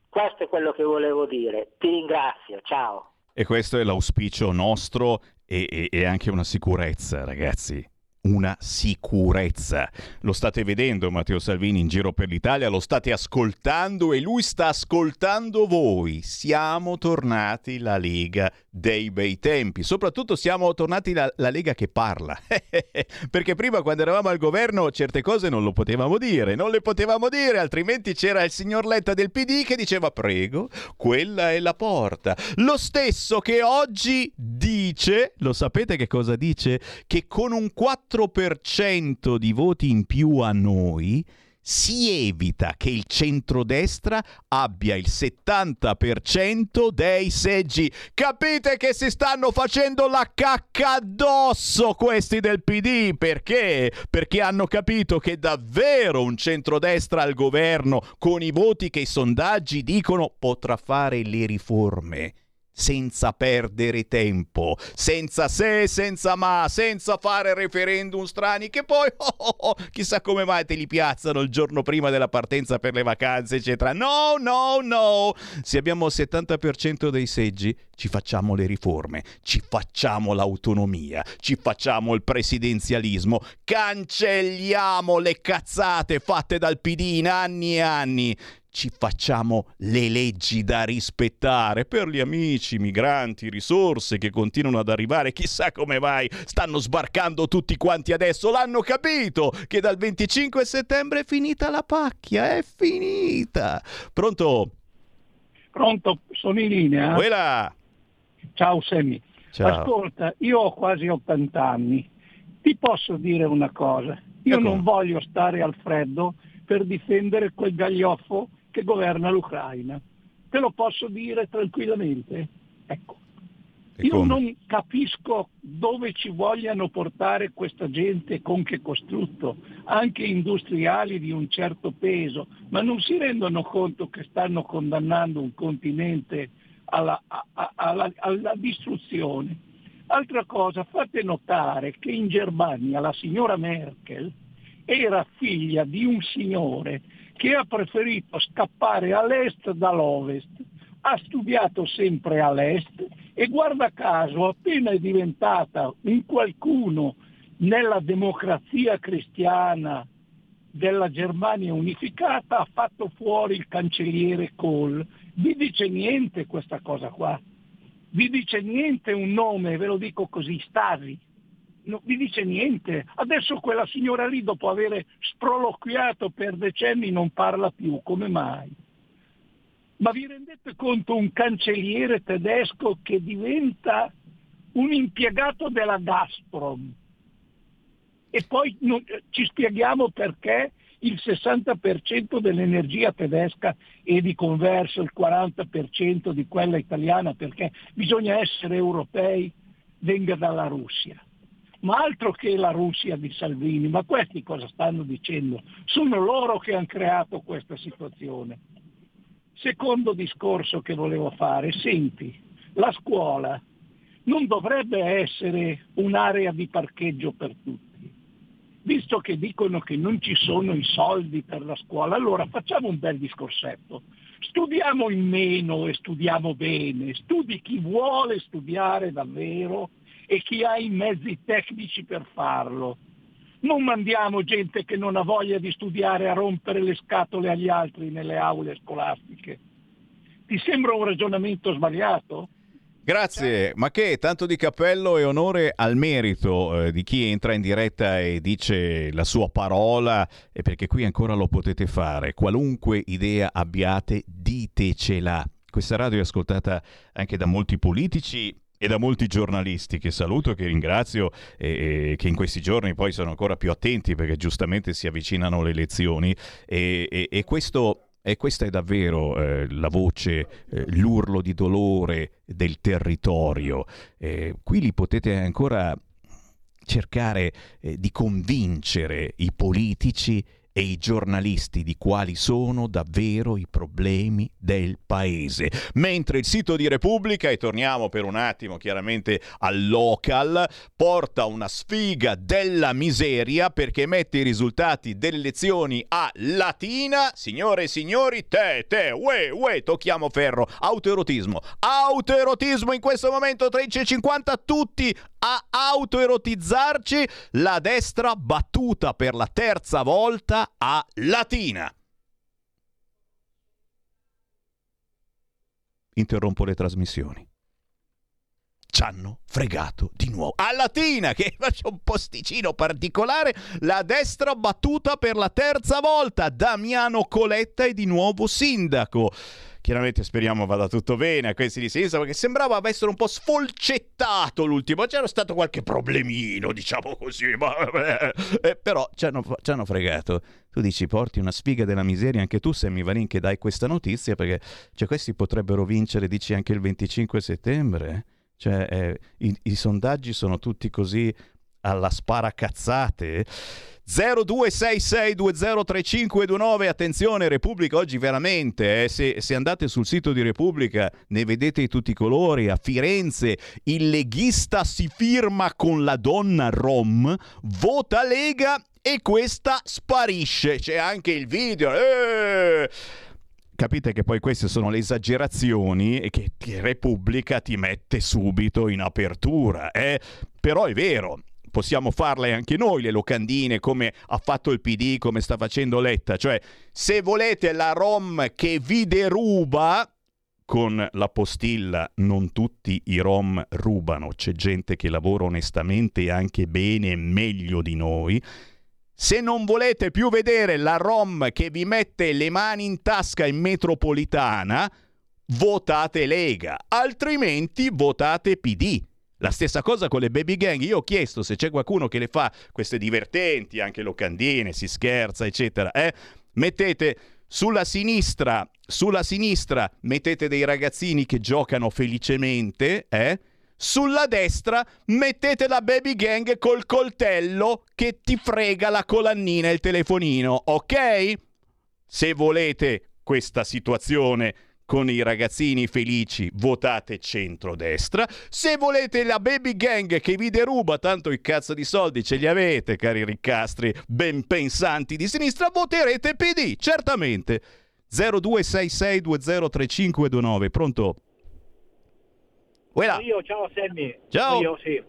Questo è quello che volevo dire. Ti ringrazio, ciao. E questo è l'auspicio nostro e, e- e anche una sicurezza, ragazzi. Una sicurezza. Lo state vedendo Matteo Salvini in giro per l'Italia, lo state ascoltando e lui sta ascoltando voi. Siamo tornati la Lega dei bei tempi, soprattutto siamo tornati la, la Lega che parla. <laughs> Perché prima quando eravamo al governo certe cose non lo potevamo dire, non le potevamo dire, altrimenti c'era il signor Letta del PD che diceva prego, quella è la porta. Lo stesso che oggi dice, lo sapete che cosa dice? Che con un 4% di voti in più a noi si evita che il centrodestra abbia il 70% dei seggi. Capite che si stanno facendo la cacca addosso questi del PD? Perché? Perché hanno capito che davvero un centrodestra al governo, con i voti che i sondaggi dicono, potrà fare le riforme senza perdere tempo, senza se, senza ma, senza fare referendum strani che poi <laughs> oh, oh, oh, chissà come mai te li piazzano il giorno prima della partenza per le vacanze, eccetera. No, no, no. Se abbiamo il 70% dei seggi, ci facciamo le riforme, ci facciamo l'autonomia, ci facciamo il presidenzialismo, cancelliamo le cazzate fatte dal PD in anni e anni ci facciamo le leggi da rispettare per gli amici, migranti, risorse che continuano ad arrivare, chissà come mai stanno sbarcando tutti quanti adesso, l'hanno capito che dal 25 settembre è finita la pacchia, è finita. Pronto? Pronto, sono in linea. Quella. Ciao Semmi. Ciao. Ascolta, io ho quasi 80 anni. Ti posso dire una cosa. Io Ecco. non voglio stare al freddo per difendere quel gaglioffo che governa l'Ucraina. Te lo posso dire tranquillamente? Ecco. Io non capisco dove ci vogliano portare questa gente, con che costrutto, anche industriali di un certo peso, ma non si rendono conto che stanno condannando un continente alla, a- a- alla- alla distruzione. Altra cosa, fate notare che in Germania la signora Merkel era figlia di un signore che ha preferito scappare all'est dall'ovest, ha studiato sempre all'est e guarda caso appena è diventata un qualcuno nella democrazia cristiana della Germania unificata ha fatto fuori il cancelliere Kohl. Vi dice niente questa cosa qua? Vi dice niente un nome, ve lo dico così, Stasi? Non vi dice niente. Adesso quella signora lì, dopo aver sproloquiato per decenni, non parla più. Come mai? Ma vi rendete conto un cancelliere tedesco che diventa un impiegato della Gazprom? E poi non- ci spieghiamo perché il 60% dell'energia tedesca e di converso il 40% di quella italiana, perché bisogna essere europei, venga dalla Russia. Ma altro che la Russia di Salvini, ma questi cosa stanno dicendo? Sono loro che hanno creato questa situazione. Secondo discorso che volevo fare, senti, la scuola non dovrebbe essere un'area di parcheggio per tutti. Visto che dicono che non ci sono i soldi per la scuola, allora facciamo un bel discorsetto. Studiamo in meno e studiamo bene, studi chi vuole studiare davvero e chi ha i mezzi tecnici per farlo. Non mandiamo gente che non ha voglia di studiare a rompere le scatole agli altri nelle aule scolastiche. Ti sembra un ragionamento sbagliato? Grazie, ma che tanto di cappello e onore al merito eh, di chi entra in diretta e dice la sua parola, e perché qui ancora lo potete fare. Qualunque idea abbiate, ditecela. Questa radio è ascoltata anche da molti politici e da molti giornalisti che saluto e che ringrazio e, e che in questi giorni poi sono ancora più attenti perché giustamente si avvicinano le elezioni e, e- e questo e questa è davvero eh, la voce, eh, l'urlo di dolore del territorio. Eh, qui li potete ancora cercare eh, di convincere i politici e i giornalisti di quali sono davvero i problemi del paese. Mentre il sito di Repubblica, e torniamo per un attimo chiaramente al local, porta una sfiga della miseria perché mette i risultati delle elezioni a latina. Signore e signori, te, te, ue, ue, tocchiamo ferro. Autoerotismo. Autoerotismo in questo momento 13.50, tutti a autoerotizzarci, la destra battuta per la terza volta a Latina. Interrompo le trasmissioni ci hanno fregato di nuovo. A Latina, che <laughs> c'è un posticino particolare, la destra battuta per la terza volta. Damiano Coletta è di nuovo sindaco. Chiaramente speriamo vada tutto bene a questi di sinistra perché sembrava essere un po' sfolcettato l'ultimo. C'era stato qualche problemino, diciamo così, <laughs> ma eh, però ci hanno, ci hanno, fregato. Tu dici porti una sfiga della miseria anche tu, Sammy Varin, che dai questa notizia perché cioè, questi potrebbero vincere, dici, anche il 25 settembre. Cioè, eh, i, i, sondaggi sono tutti così alla sparacazzate. 0266203529 attenzione Repubblica oggi veramente eh, se, se, andate sul sito di Repubblica ne vedete di tutti i colori a Firenze il leghista si firma con la donna rom vota Lega e questa sparisce c'è anche il video eh! capite che poi queste sono le esagerazioni che Repubblica ti mette subito in apertura. Eh? Però è vero, possiamo farle anche noi le locandine come ha fatto il PD, come sta facendo Letta. Cioè, se volete la Rom che vi deruba, con la postilla non tutti i rom rubano, c'è gente che lavora onestamente e anche bene meglio di noi. Se non volete più vedere la Rom che vi mette le mani in tasca in metropolitana, votate Lega, altrimenti votate PD. La stessa cosa con le baby gang. Io ho chiesto se c'è qualcuno che le fa queste divertenti, anche locandine, si scherza, eccetera. Eh? Mettete sulla sinistra, sulla sinistra mettete dei ragazzini che giocano felicemente, eh? Sulla destra mettete la baby gang col coltello che ti frega la colannina e il telefonino, ok? Se volete questa situazione con i ragazzini felici votate centrodestra. Se volete la baby gang che vi deruba tanto il cazzo di soldi ce li avete, cari riccastri ben pensanti di sinistra, voterete PD, certamente. 0266203529, pronto? Quella. Io, ciao Sammy. Ciao. Io, sì.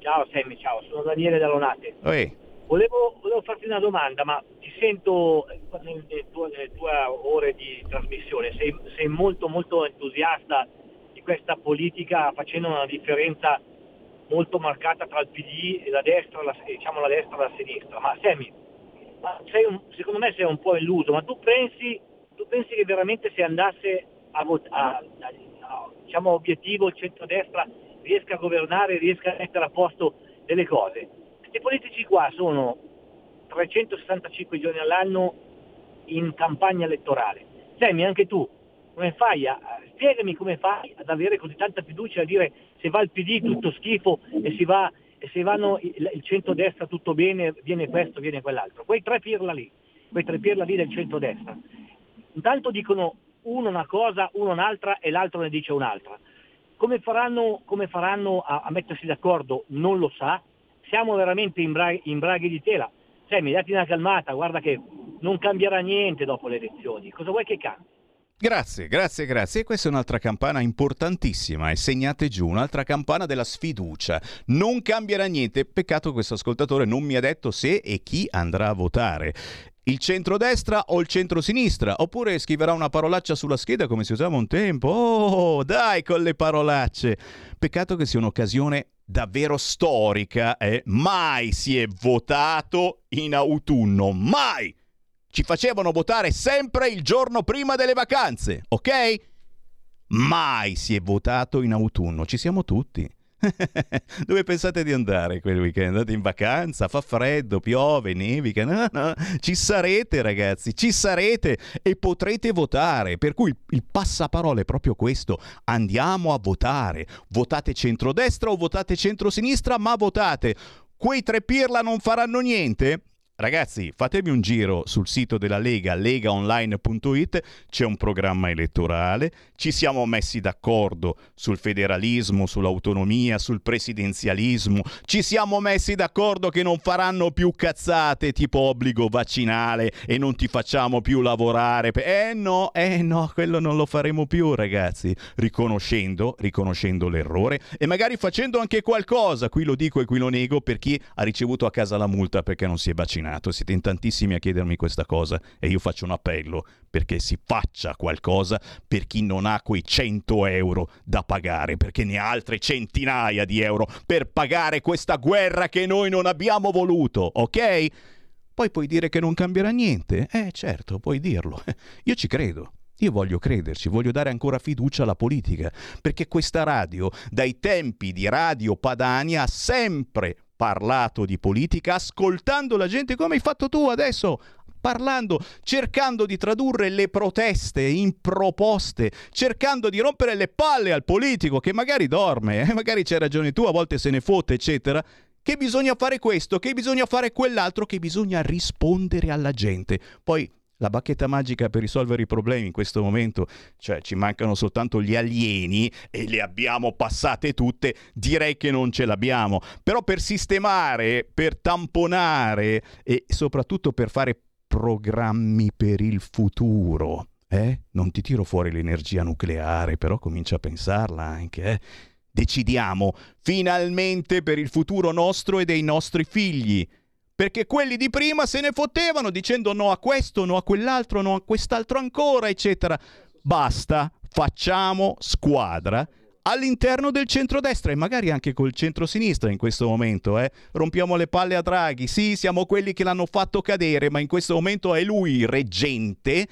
Ciao Sammy, ciao, sono Daniele Dallonate. Oi. Volevo, volevo, farti una domanda, ma ti sento nelle tue, nelle tue ore di trasmissione, sei, sei, molto molto entusiasta di questa politica facendo una differenza molto marcata tra il PD e la destra, la, diciamo la destra e la sinistra. Ma un, secondo me sei un po' illuso, ma tu pensi, tu pensi che veramente se andasse a, votare diciamo, obiettivo il centrodestra riesca a governare, riesca a mettere a posto delle cose. Questi politici qua sono 365 giorni all'anno in campagna elettorale. Semi, anche tu, come fai a, spiegami come fai ad avere così tanta fiducia a dire se va il PD tutto schifo e si va se vanno il, il centrodestra tutto bene, viene questo, viene quell'altro. Quei tre pirla lì, quei tre pirla lì del centrodestra. Intanto dicono uno una cosa, uno un'altra e l'altro ne dice un'altra. Come faranno, come faranno a, a, mettersi d'accordo non lo sa, siamo veramente in, bra- in braghi di tela. Sammy, dati una calmata, guarda che non cambierà niente dopo le elezioni. Cosa vuoi che cambi? Grazie, grazie, grazie. E questa è un'altra campana importantissima e segnate giù, un'altra campana della sfiducia. Non cambierà niente. Peccato che questo ascoltatore non mi ha detto se e chi andrà a votare il centrodestra o il centrosinistra, oppure scriverà una parolaccia sulla scheda come si usava un tempo. Oh, dai con le parolacce. Peccato che sia un'occasione davvero storica, eh? mai si è votato in autunno, mai! Ci facevano votare sempre il giorno prima delle vacanze, ok? Mai si è votato in autunno, ci siamo tutti. <laughs> Dove pensate di andare quel weekend? Andate in vacanza? Fa freddo, piove, nevica? No, no, ci sarete ragazzi, ci sarete e potrete votare. Per cui il passaparola è proprio questo. Andiamo a votare. Votate centrodestra o votate centrosinistra, ma votate. Quei tre pirla non faranno niente? Ragazzi, fatemi un giro sul sito della Lega, legaonline.it, c'è un programma elettorale, ci siamo messi d'accordo sul federalismo, sull'autonomia, sul presidenzialismo, ci siamo messi d'accordo che non faranno più cazzate tipo obbligo vaccinale e non ti facciamo più lavorare. Eh no, eh no, quello non lo faremo più, ragazzi, riconoscendo, riconoscendo l'errore e magari facendo anche qualcosa, qui lo dico e qui lo nego per chi ha ricevuto a casa la multa perché non si è vaccinato vaccinato, siete in tantissimi a chiedermi questa cosa e io faccio un appello perché si faccia qualcosa per chi non ha quei 100 euro da pagare, perché ne ha altre centinaia di euro per pagare questa guerra che noi non abbiamo voluto, ok? Poi puoi dire che non cambierà niente? Eh certo, puoi dirlo. <laughs> Io ci credo. Io voglio crederci, voglio dare ancora fiducia alla politica, perché questa radio, dai tempi di Radio Padania, ha sempre parlato di politica ascoltando la gente come hai fatto tu adesso parlando, cercando di tradurre le proteste in proposte, cercando di rompere le palle al politico che magari dorme, eh, magari c'hai ragione tu, a volte se ne fotte, eccetera. Che bisogna fare questo, che bisogna fare quell'altro, che bisogna rispondere alla gente. Poi la bacchetta magica per risolvere i problemi in questo momento, cioè ci mancano soltanto gli alieni e le abbiamo passate tutte, direi che non ce l'abbiamo. Però per sistemare, per tamponare e soprattutto per fare programmi per il futuro, eh? Non ti tiro fuori l'energia nucleare, però comincia a pensarla anche, eh? Decidiamo finalmente per il futuro nostro e dei nostri figli perché quelli di prima se ne fottevano dicendo no a questo, no a quell'altro, no a quest'altro ancora, eccetera. Basta, facciamo squadra all'interno del centrodestra e magari anche col centrosinistra in questo momento. Eh? Rompiamo le palle a Draghi, sì, siamo quelli che l'hanno fatto cadere, ma in questo momento è lui reggente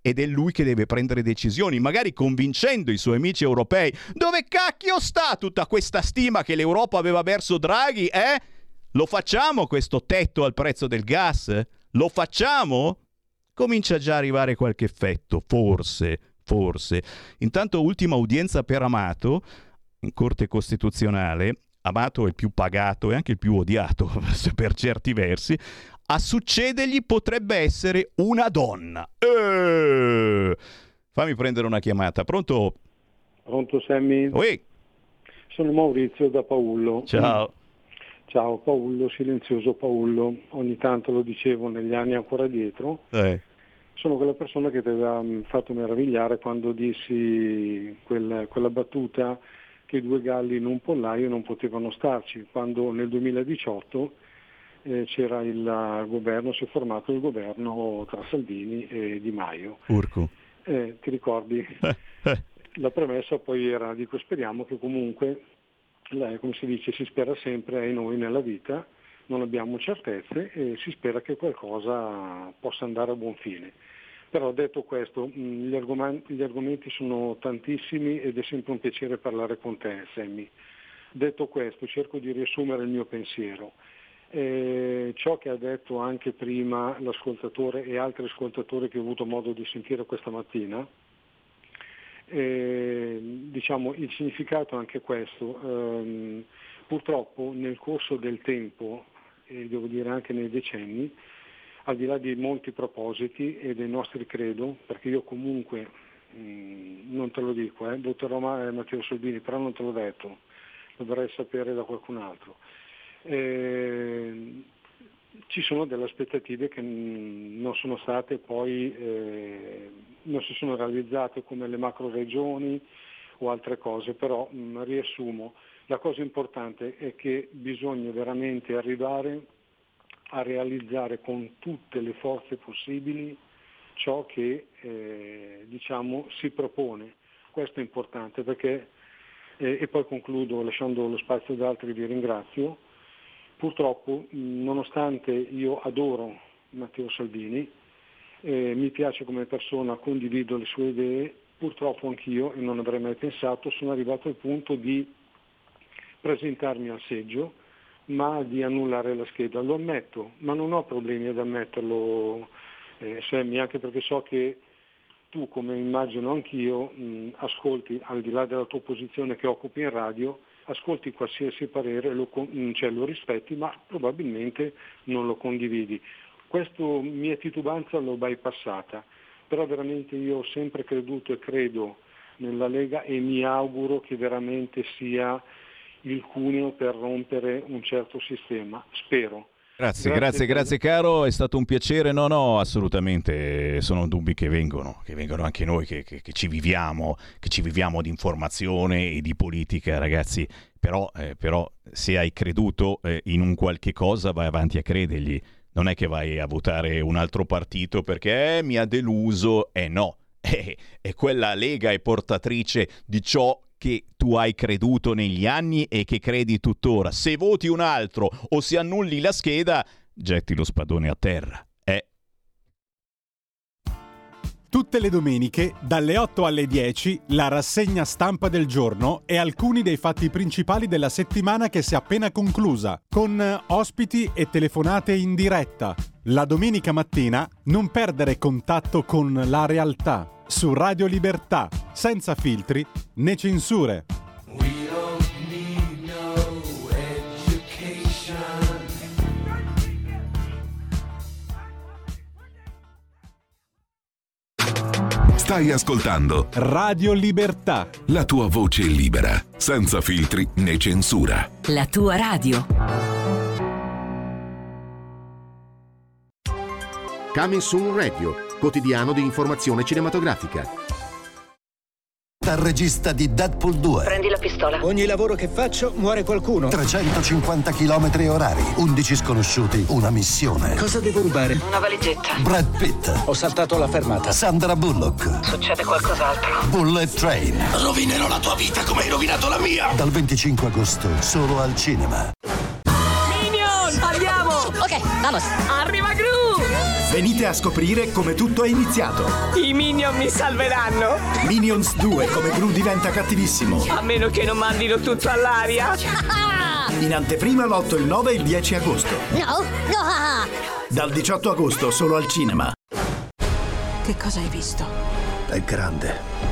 ed è lui che deve prendere decisioni, magari convincendo i suoi amici europei. Dove cacchio sta tutta questa stima che l'Europa aveva verso Draghi, eh? Lo facciamo questo tetto al prezzo del gas? Lo facciamo? Comincia già a arrivare qualche effetto, forse, forse. Intanto ultima udienza per Amato in Corte Costituzionale. Amato è il più pagato e anche il più odiato <laughs> per certi versi. A succedergli potrebbe essere una donna. Eh! Fammi prendere una chiamata. Pronto? Pronto Sammy? Ui. Sono Maurizio da Paullo. Ciao. Ciao Paolo, silenzioso Paolo, ogni tanto lo dicevo negli anni ancora dietro. Eh. Sono quella persona che ti aveva mm, fatto meravigliare quando dissi quella, quella battuta che i due galli in un pollaio non potevano starci, quando nel 2018 eh, c'era il governo, si è formato il governo tra Salvini e Di Maio. Urco. Eh, ti ricordi? La premessa poi era, dico speriamo che comunque come si dice, si spera sempre e noi nella vita non abbiamo certezze e si spera che qualcosa possa andare a buon fine. Però detto questo, gli argomenti, gli argomenti sono tantissimi ed è sempre un piacere parlare con te, Sammy. Detto questo, cerco di riassumere il mio pensiero. Eh, ciò che ha detto anche prima l'ascoltatore e altri ascoltatori che ho avuto modo di sentire questa mattina, eh, diciamo, il significato è anche questo. Eh, purtroppo nel corso del tempo, e devo dire anche nei decenni, al di là di molti propositi e dei nostri credo, perché io comunque mh, mm, non te lo dico, eh, dottor Roma e Matteo Soldini, però non te l'ho detto, lo dovrei sapere da qualcun altro. Eh, ci sono delle aspettative che non sono state poi, eh, non si sono realizzate come le macro regioni o altre cose, però mh, riassumo, la cosa importante è che bisogna veramente arrivare a realizzare con tutte le forze possibili ciò che eh, diciamo, si propone. Questo è importante perché, eh, e poi concludo lasciando lo spazio ad altri, vi ringrazio, Purtroppo, nonostante io adoro Matteo Salvini, eh, mi piace come persona, condivido le sue idee, purtroppo anch'io, e non avrei mai pensato, sono arrivato al punto di presentarmi al seggio, ma di annullare la scheda. Lo ammetto, ma non ho problemi ad ammetterlo, eh, Sammy, anche perché so che tu, come immagino anch'io, mh, ascolti, al di là della tua posizione che occupi in radio, ascolti qualsiasi parere, lo, cioè, lo rispetti, ma probabilmente non lo condividi. Questa mia titubanza l'ho bypassata, però veramente io ho sempre creduto e credo nella Lega e mi auguro che veramente sia il cuneo per rompere un certo sistema. Spero. Grazie, grazie, grazie, grazie, caro, è stato un piacere. No, no, assolutamente, sono dubbi che vengono, che vengono anche noi, che, che, che ci viviamo, che ci viviamo di informazione e di politica, ragazzi. Però, eh, però se hai creduto eh, in un qualche cosa, vai avanti a credergli. Non è che vai a votare un altro partito perché eh, mi ha deluso. Eh no, <laughs> eh, è quella Lega è portatrice di ciò che tu hai creduto negli anni e che credi tuttora. Se voti un altro o se annulli la scheda, getti lo spadone a terra. Eh. Tutte le domeniche, dalle 8 alle 10, la rassegna stampa del giorno e alcuni dei fatti principali della settimana che si è appena conclusa, con ospiti e telefonate in diretta. La domenica mattina non perdere contatto con la realtà su Radio Libertà, senza filtri né censure. Stai ascoltando Radio Libertà. La tua voce libera, senza filtri né censura. La tua radio. Coming Soon Radio quotidiano di informazione cinematografica. Dal regista di Deadpool 2. Prendi la pistola. Ogni lavoro che faccio muore qualcuno. 350 km orari, 11 sconosciuti, una missione. Cosa devo rubare? Una valigetta. Brad Pitt. Ho saltato la fermata. Sandra Bullock. Succede qualcos'altro. Bullet Train. Rovinerò la tua vita come hai rovinato la mia. Dal 25 agosto, solo al cinema. Minion! Andiamo! Ok, vamos. Arriva! Venite a scoprire come tutto è iniziato. I Minion mi salveranno. Minions 2, come Gru diventa cattivissimo. A meno che non mandino tutto all'aria. In anteprima l'8, il 9 e il 10 agosto. No, no. Dal 18 agosto solo al cinema. Che cosa hai visto? È grande.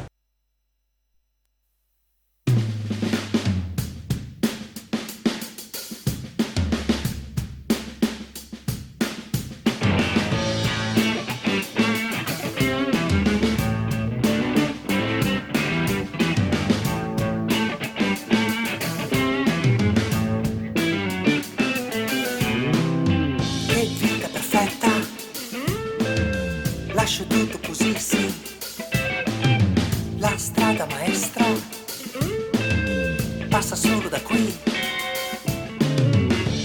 Da qui.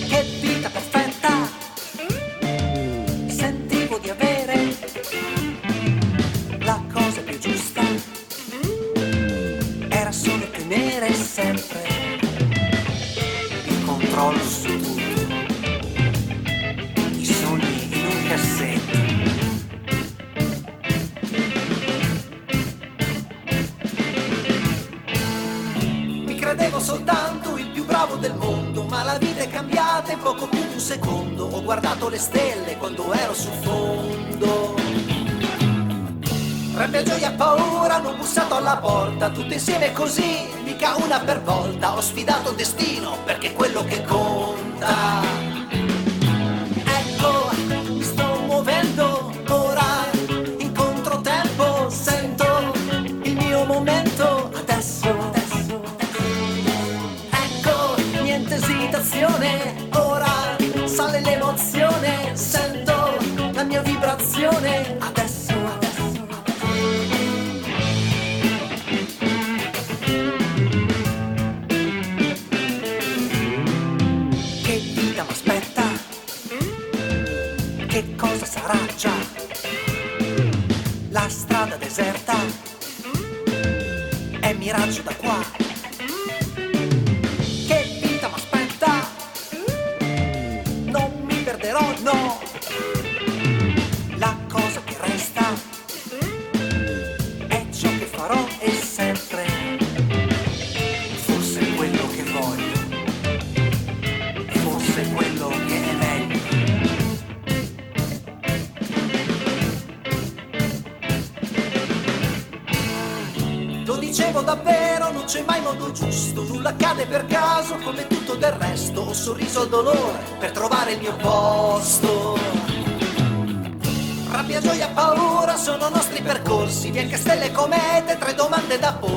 Che vita perfetta, sentivo di avere la cosa più giusta. Era solo tenere sempre guardato le stelle quando ero sul fondo. Rabbia, gioia, paura, hanno bussato alla porta, tutte insieme così, mica una per volta. Ho sfidato destino perché è quello che conta.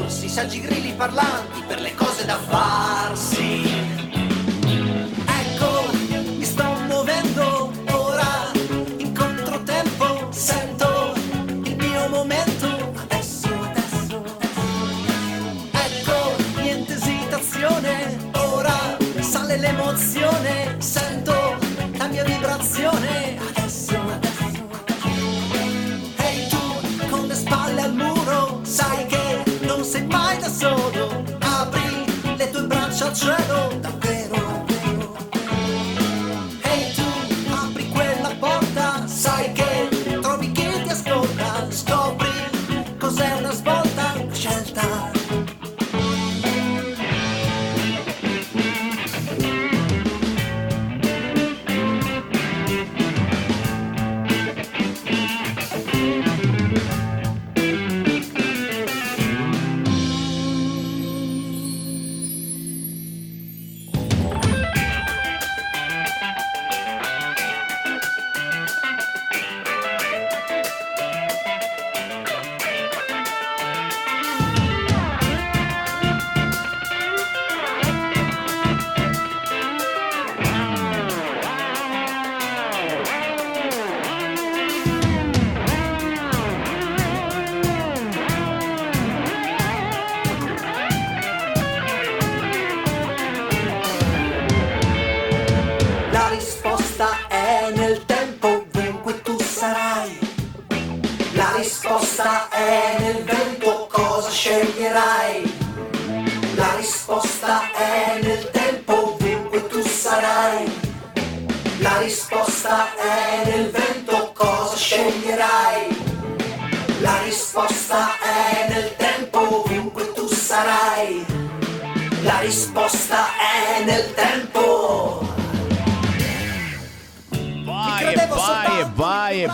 Porsi, saggi grilli parlanti La risposta è nel tempo.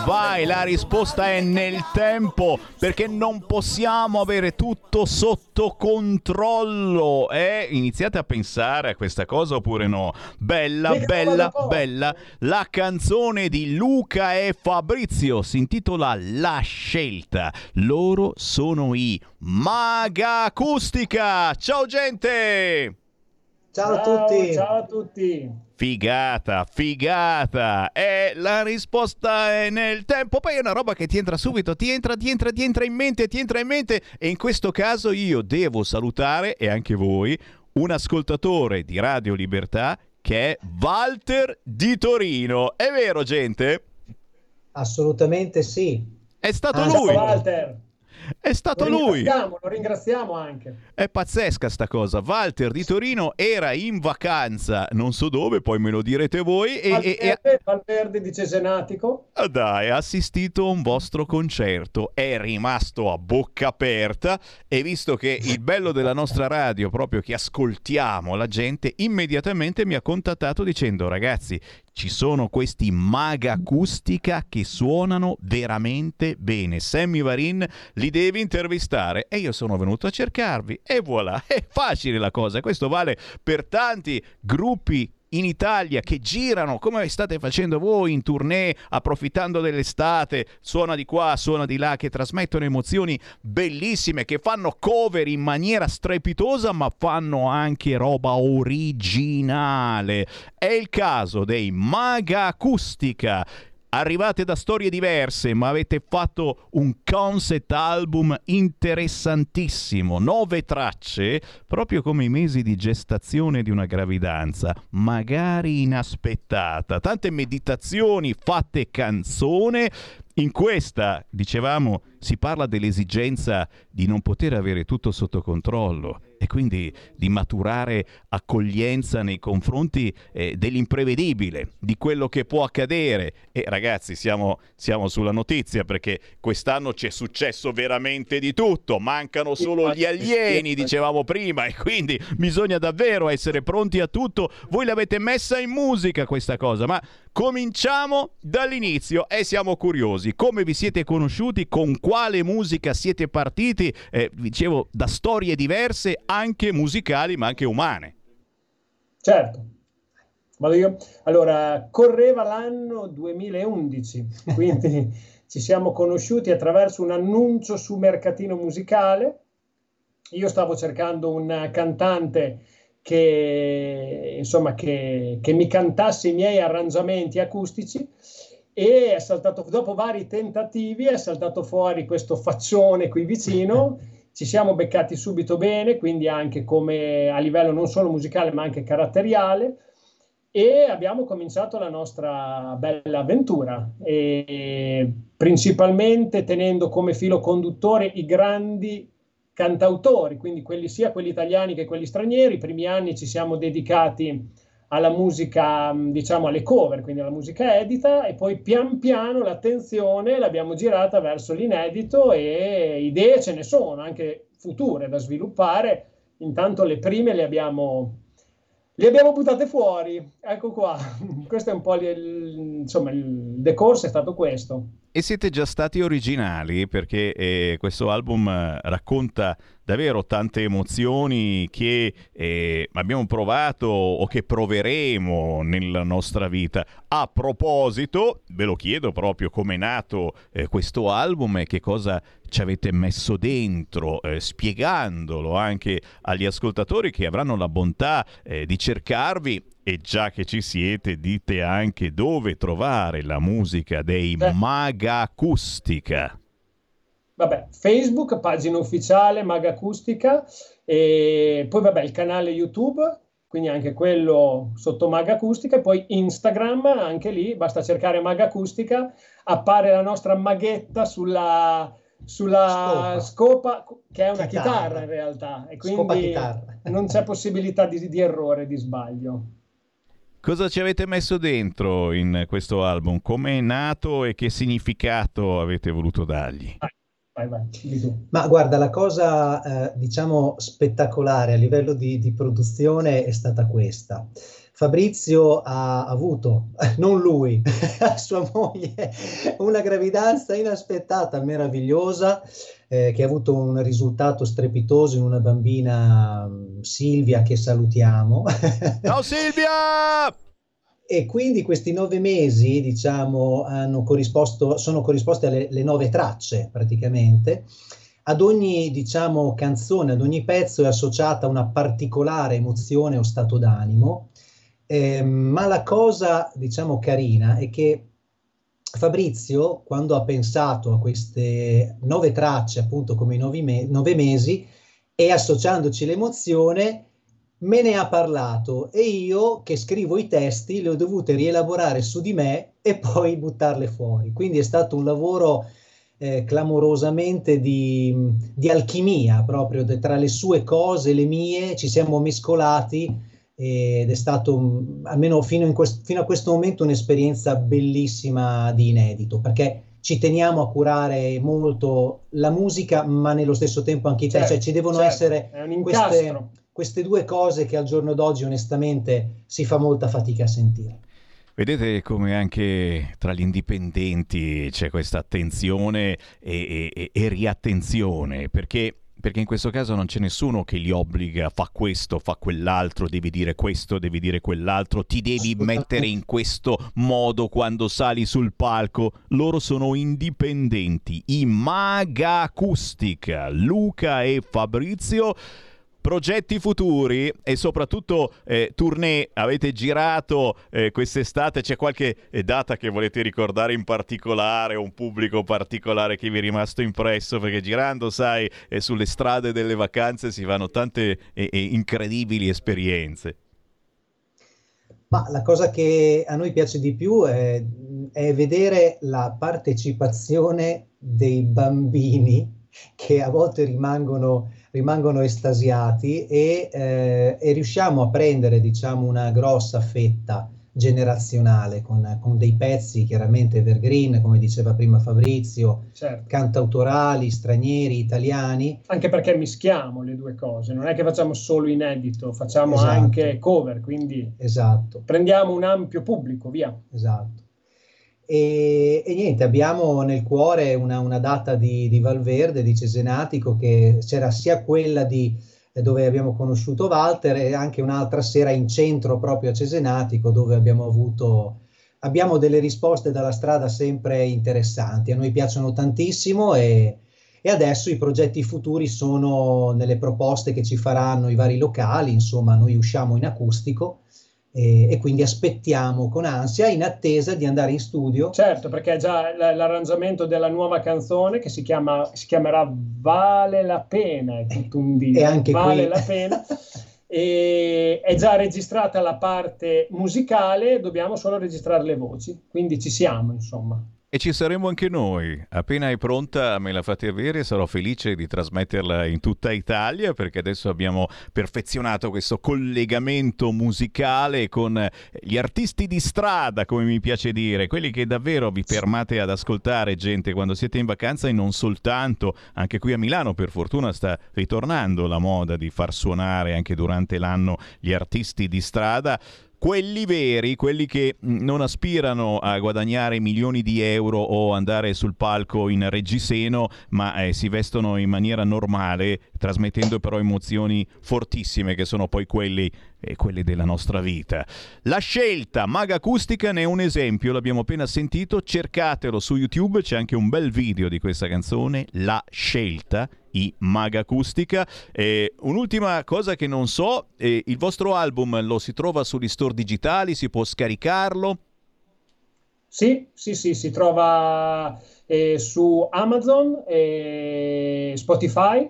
Vai la risposta è nel tempo perché non possiamo avere tutto sotto controllo. Eh? Iniziate a pensare a questa cosa oppure no? Bella, bella, bella. La canzone di Luca e Fabrizio si intitola La scelta. Loro sono i Maga Acustica. Ciao gente! Ciao a tutti. Ciao a tutti. Figata, figata. E la risposta è nel tempo. Poi è una roba che ti entra subito, ti entra, ti entra, ti entra in mente, ti entra in mente. E in questo caso io devo salutare, e anche voi, un ascoltatore di Radio Libertà che è Walter di Torino. È vero, gente? Assolutamente sì. È stato Anzi, lui. Walter. È stato lo lui. Lo ringraziamo anche. È pazzesca sta cosa. Walter di Torino era in vacanza, non so dove, poi me lo direte voi. E, e- e- Valverde, Valverde di Cesenatico. Ah, Dai, ha assistito a un vostro concerto, è rimasto a bocca aperta e visto che il bello della nostra radio, proprio che ascoltiamo la gente, immediatamente mi ha contattato dicendo ragazzi, ci sono questi maga acustica che suonano veramente bene. Sammy Varin li devi intervistare e io sono venuto a cercarvi e voilà, <laughs> è facile la cosa. Questo vale per tanti gruppi in Italia che girano come state facendo voi in tournée approfittando dell'estate, suona di qua, suona di là, che trasmettono emozioni bellissime, che fanno cover in maniera strepitosa ma fanno anche roba originale. È il caso dei Maga Acustica. Arrivate da storie diverse, ma avete fatto un concept album interessantissimo, nove tracce, proprio come i mesi di gestazione di una gravidanza, magari inaspettata, tante meditazioni fatte canzone. In questa, dicevamo, si parla dell'esigenza di non poter avere tutto sotto controllo e quindi di maturare accoglienza nei confronti eh, dell'imprevedibile, di quello che può accadere. E ragazzi, siamo, siamo sulla notizia perché quest'anno c'è successo veramente di tutto, mancano solo gli alieni, dicevamo prima, e quindi bisogna davvero essere pronti a tutto. Voi l'avete messa in musica questa cosa, ma cominciamo dall'inizio e siamo curiosi. Come vi siete conosciuti? Con quale quale musica siete partiti, eh, dicevo, da storie diverse, anche musicali ma anche umane. Certo. Io? Allora, correva l'anno 2011, <laughs> quindi ci siamo conosciuti attraverso un annuncio su Mercatino Musicale. Io stavo cercando un cantante che, insomma, che, che mi cantasse i miei arrangiamenti acustici e è saltato, dopo vari tentativi è saltato fuori questo faccione qui vicino, ci siamo beccati subito bene, quindi anche come a livello non solo musicale ma anche caratteriale. E abbiamo cominciato la nostra bella avventura, e principalmente tenendo come filo conduttore i grandi cantautori, quindi quelli sia quelli italiani che quelli stranieri. I primi anni ci siamo dedicati alla musica, diciamo alle cover, quindi alla musica edita e poi pian piano l'attenzione l'abbiamo girata verso l'inedito e idee ce ne sono, anche future da sviluppare. Intanto le prime le abbiamo le abbiamo buttate fuori, ecco qua. <laughs> Questo è un po' il, insomma, il decorso è stato questo. E siete già stati originali perché eh, questo album eh, racconta davvero tante emozioni che eh, abbiamo provato o che proveremo nella nostra vita. A proposito, ve lo chiedo proprio come è nato eh, questo album e che cosa ci avete messo dentro, eh, spiegandolo anche agli ascoltatori che avranno la bontà eh, di cercarvi e già che ci siete, dite anche dove trovare la musica dei Beh. Maga Acustica. Vabbè, Facebook, pagina ufficiale Maga Acustica, e poi vabbè il canale YouTube, quindi anche quello sotto Maga Acustica, e poi Instagram, anche lì, basta cercare Maga Acustica, appare la nostra maghetta sulla, sulla scopa. scopa. che è una chitarra. chitarra in realtà, e quindi non c'è possibilità di, di errore, di sbaglio. Cosa ci avete messo dentro in questo album? Come è nato e che significato avete voluto dargli? Ma guarda, la cosa eh, diciamo spettacolare a livello di, di, produzione è stata questa. Fabrizio ha avuto, <laughs> non lui, <laughs> sua moglie, una gravidanza inaspettata, meravigliosa, eh, che ha avuto un risultato strepitoso in una bambina Silvia che salutiamo. <laughs> Ciao Silvia! E quindi questi nove mesi, diciamo, hanno corrisposto, sono corrisposti alle nove tracce praticamente. Ad ogni, diciamo, canzone, ad ogni pezzo è associata una particolare emozione o stato d'animo. Eh, ma la cosa, diciamo, carina è che Fabrizio, quando ha pensato a queste nove tracce, appunto come i nove, me- nove mesi, e associandoci l'emozione, me ne ha parlato e io che scrivo i testi le ho dovute rielaborare su di me e poi buttarle fuori. Quindi è stato un lavoro eh, clamorosamente di, di, alchimia proprio tra le sue cose le mie, ci siamo mescolati ed è stato, almeno fino, quest, fino a questo momento, un'esperienza bellissima di inedito, perché ci teniamo a curare molto la musica, ma nello stesso tempo anche i certo, cioè ci devono certo, essere queste, queste due cose che al giorno d'oggi onestamente si fa molta fatica a sentire. Vedete come anche tra gli indipendenti c'è questa attenzione e, e, e riattenzione, perché perché in questo caso non c'è nessuno che li obbliga, fa questo, fa quell'altro, devi dire questo, devi dire quell'altro, ti devi mettere in questo modo quando sali sul palco. Loro sono indipendenti, i Maga Acustica, Luca e Fabrizio progetti futuri e soprattutto eh, tournée avete girato eh, quest'estate? C'è qualche eh, data che volete ricordare in particolare, un pubblico particolare che vi è rimasto impresso? Perché girando, sai, eh, sulle strade delle vacanze si fanno tante eh, incredibili esperienze. Ma la cosa che a noi piace di più è, è vedere la partecipazione dei bambini che a volte rimangono rimangono estasiati e, eh, e, riusciamo a prendere diciamo una grossa fetta generazionale con, con, dei pezzi chiaramente evergreen come diceva prima Fabrizio certo. cantautorali stranieri italiani anche perché mischiamo le due cose non è che facciamo solo inedito facciamo esatto. anche cover quindi esatto. prendiamo un ampio pubblico via esatto E, e niente, abbiamo nel cuore una, una data di, di, Valverde, di Cesenatico, che c'era sia quella di, eh, dove abbiamo conosciuto Walter e anche un'altra sera in centro proprio a Cesenatico dove abbiamo avuto abbiamo delle risposte dalla strada sempre interessanti. A noi piacciono tantissimo e, e adesso i progetti futuri sono nelle proposte che ci faranno i vari locali, insomma noi usciamo in acustico e, e, quindi aspettiamo con ansia in attesa di andare in studio. Certo, perché già l'arrangiamento della nuova canzone che si, chiama, si chiamerà Vale la pena, è tutto un disco. E anche vale qui... la pena. e è già registrata la parte musicale, dobbiamo solo registrare le voci, quindi ci siamo, insomma. E ci saremo anche noi. Appena è pronta me la fate avere, sarò felice di trasmetterla in tutta Italia perché adesso abbiamo perfezionato questo collegamento musicale con gli artisti di strada, come mi piace dire, quelli che davvero vi fermate ad ascoltare gente quando siete in vacanza e non soltanto. Anche qui a Milano per fortuna sta ritornando la moda di far suonare anche durante l'anno gli artisti di strada quelli veri, quelli che mm, non aspirano a guadagnare milioni di euro o andare sul palco in reggiseno, ma eh, si vestono in maniera normale, trasmettendo però emozioni fortissime che sono poi quelli, eh, quelle della nostra vita. La scelta Maga Acustica ne è un esempio, l'abbiamo appena sentito, cercatelo su YouTube, c'è anche un bel video di questa canzone, La scelta i Maga Acustica. Eh, un'ultima cosa che non so, eh, il vostro album lo si trova sugli store digitali, si può scaricarlo? Sì, sì, sì, si trova eh, su Amazon, e Spotify.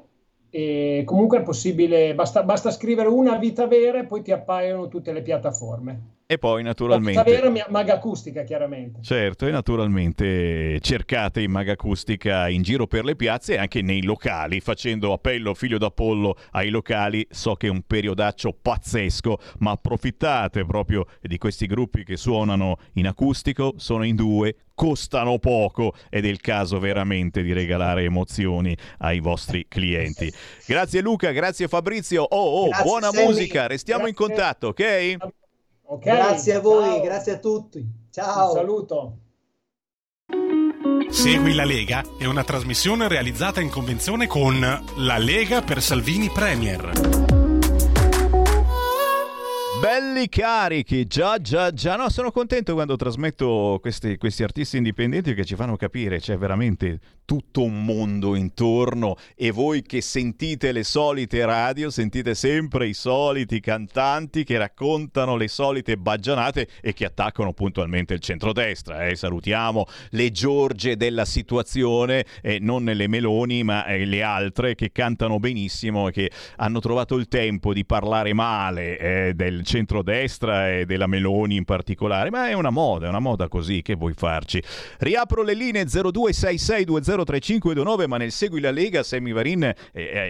E comunque è possibile, basta, basta scrivere una vita vera e poi ti appaiono tutte le piattaforme. E poi naturalmente... La vera maga acustica, chiaramente. Certo, e naturalmente cercate in maga acustica in giro per le piazze e anche nei locali, facendo appello figlio d'Apollo ai locali. So che è un periodaccio pazzesco, ma approfittate proprio di questi gruppi che suonano in acustico, sono in due, costano poco ed è il caso veramente di regalare emozioni ai vostri clienti. Grazie Luca, grazie Fabrizio. Oh, oh, grazie, buona musica, restiamo grazie. in contatto, ok? Okay, grazie a voi, ciao. grazie a tutti. Ciao. Un saluto. Segui la Lega è una trasmissione realizzata in convenzione con La Lega per Salvini Premier. Belli carichi, già, già, già. No, sono contento quando trasmetto questi, questi, artisti indipendenti che ci fanno capire c'è veramente tutto un mondo intorno e voi che sentite le solite radio, sentite sempre i soliti cantanti che raccontano le solite baggianate e che attaccano puntualmente il centrodestra. Eh. Salutiamo le Giorge della situazione, eh, non le Meloni, ma eh, le altre che cantano benissimo e che hanno trovato il tempo di parlare male eh, del centrodestra e della Meloni in particolare, ma è una moda, è una moda così, che vuoi farci? Riapro le linee 0266203529, ma nel Segui la Lega, Sammy Varin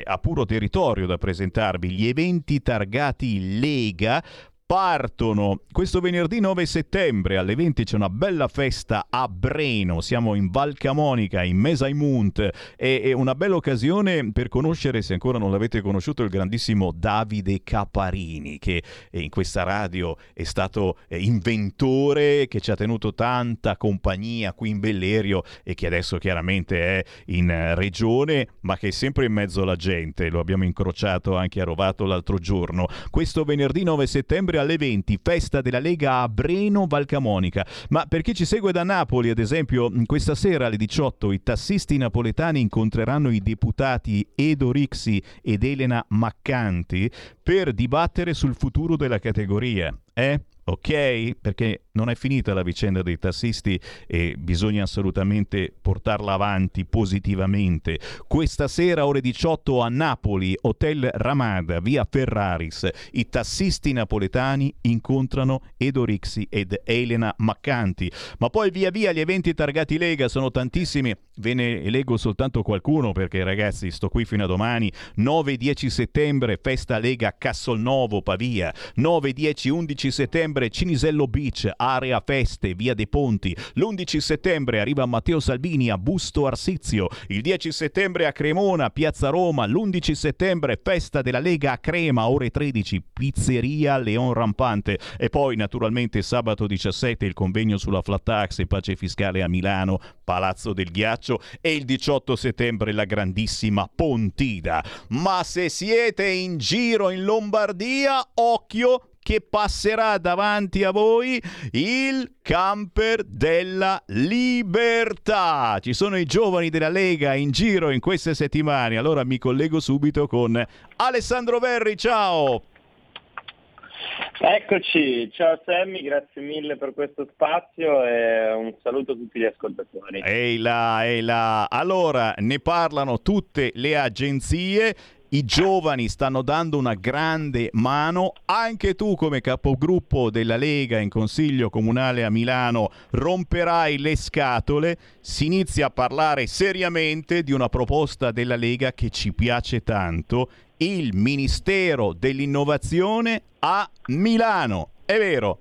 ha puro territorio da presentarvi, gli eventi targati Lega partono. Questo venerdì 9 settembre alle 20 c'è una bella festa a Breno. Siamo in Val Camonica in Mesaimunt è una bella occasione per conoscere se ancora non l'avete conosciuto il grandissimo Davide Caparini che in questa radio è stato eh, inventore che ci ha tenuto tanta compagnia qui in Bellerio e che adesso chiaramente è in regione ma che è sempre in mezzo alla gente. Lo abbiamo incrociato anche a Rovato l'altro giorno. Questo venerdì 9 settembre alle 20, festa della Lega a Breno Valcamonica. Ma per chi ci segue da Napoli, ad esempio, questa sera alle 18 i tassisti napoletani incontreranno i deputati Edo Rixi ed Elena Maccanti per dibattere sul futuro della categoria. Eh? ok? Perché non è finita la vicenda dei tassisti e bisogna assolutamente portarla avanti positivamente. Questa sera ore 18 a Napoli, Hotel Ramada, via Ferraris, i tassisti napoletani incontrano Edo Rixi ed Elena Maccanti. Ma poi via via gli eventi targati Lega sono tantissimi, ve ne eleggo soltanto qualcuno perché ragazzi sto qui fino a domani. 9-10 settembre, festa Lega Cassolnovo, Pavia. 9-10-11 settembre settembre Cinisello Beach area feste, via dei Ponti. L'11 settembre arriva Matteo Salvini a Busto Arsizio. Il 10 settembre a Cremona, Piazza Roma. L'11 settembre festa della Lega a Crema, ore 13, pizzeria Leon Rampante. E poi naturalmente sabato 17 il convegno sulla flat tax e pace fiscale a Milano, Palazzo del Ghiaccio. E il 18 settembre la grandissima Pontida. Ma se siete in giro in Lombardia, occhio che passerà davanti a voi il camper della libertà. Ci sono i giovani della Lega in giro in queste settimane. Allora mi collego subito con Alessandro Verri. Ciao. Eccoci, ciao Sammy, grazie mille per questo spazio e un saluto a tutti gli ascoltatori. Ehi là, ehi là. Allora, ne parlano tutte le agenzie i giovani stanno dando una grande mano, anche tu come capogruppo della Lega in Consiglio Comunale a Milano romperai le scatole, si inizia a parlare seriamente di una proposta della Lega che ci piace tanto, il Ministero dell'Innovazione a Milano. È vero?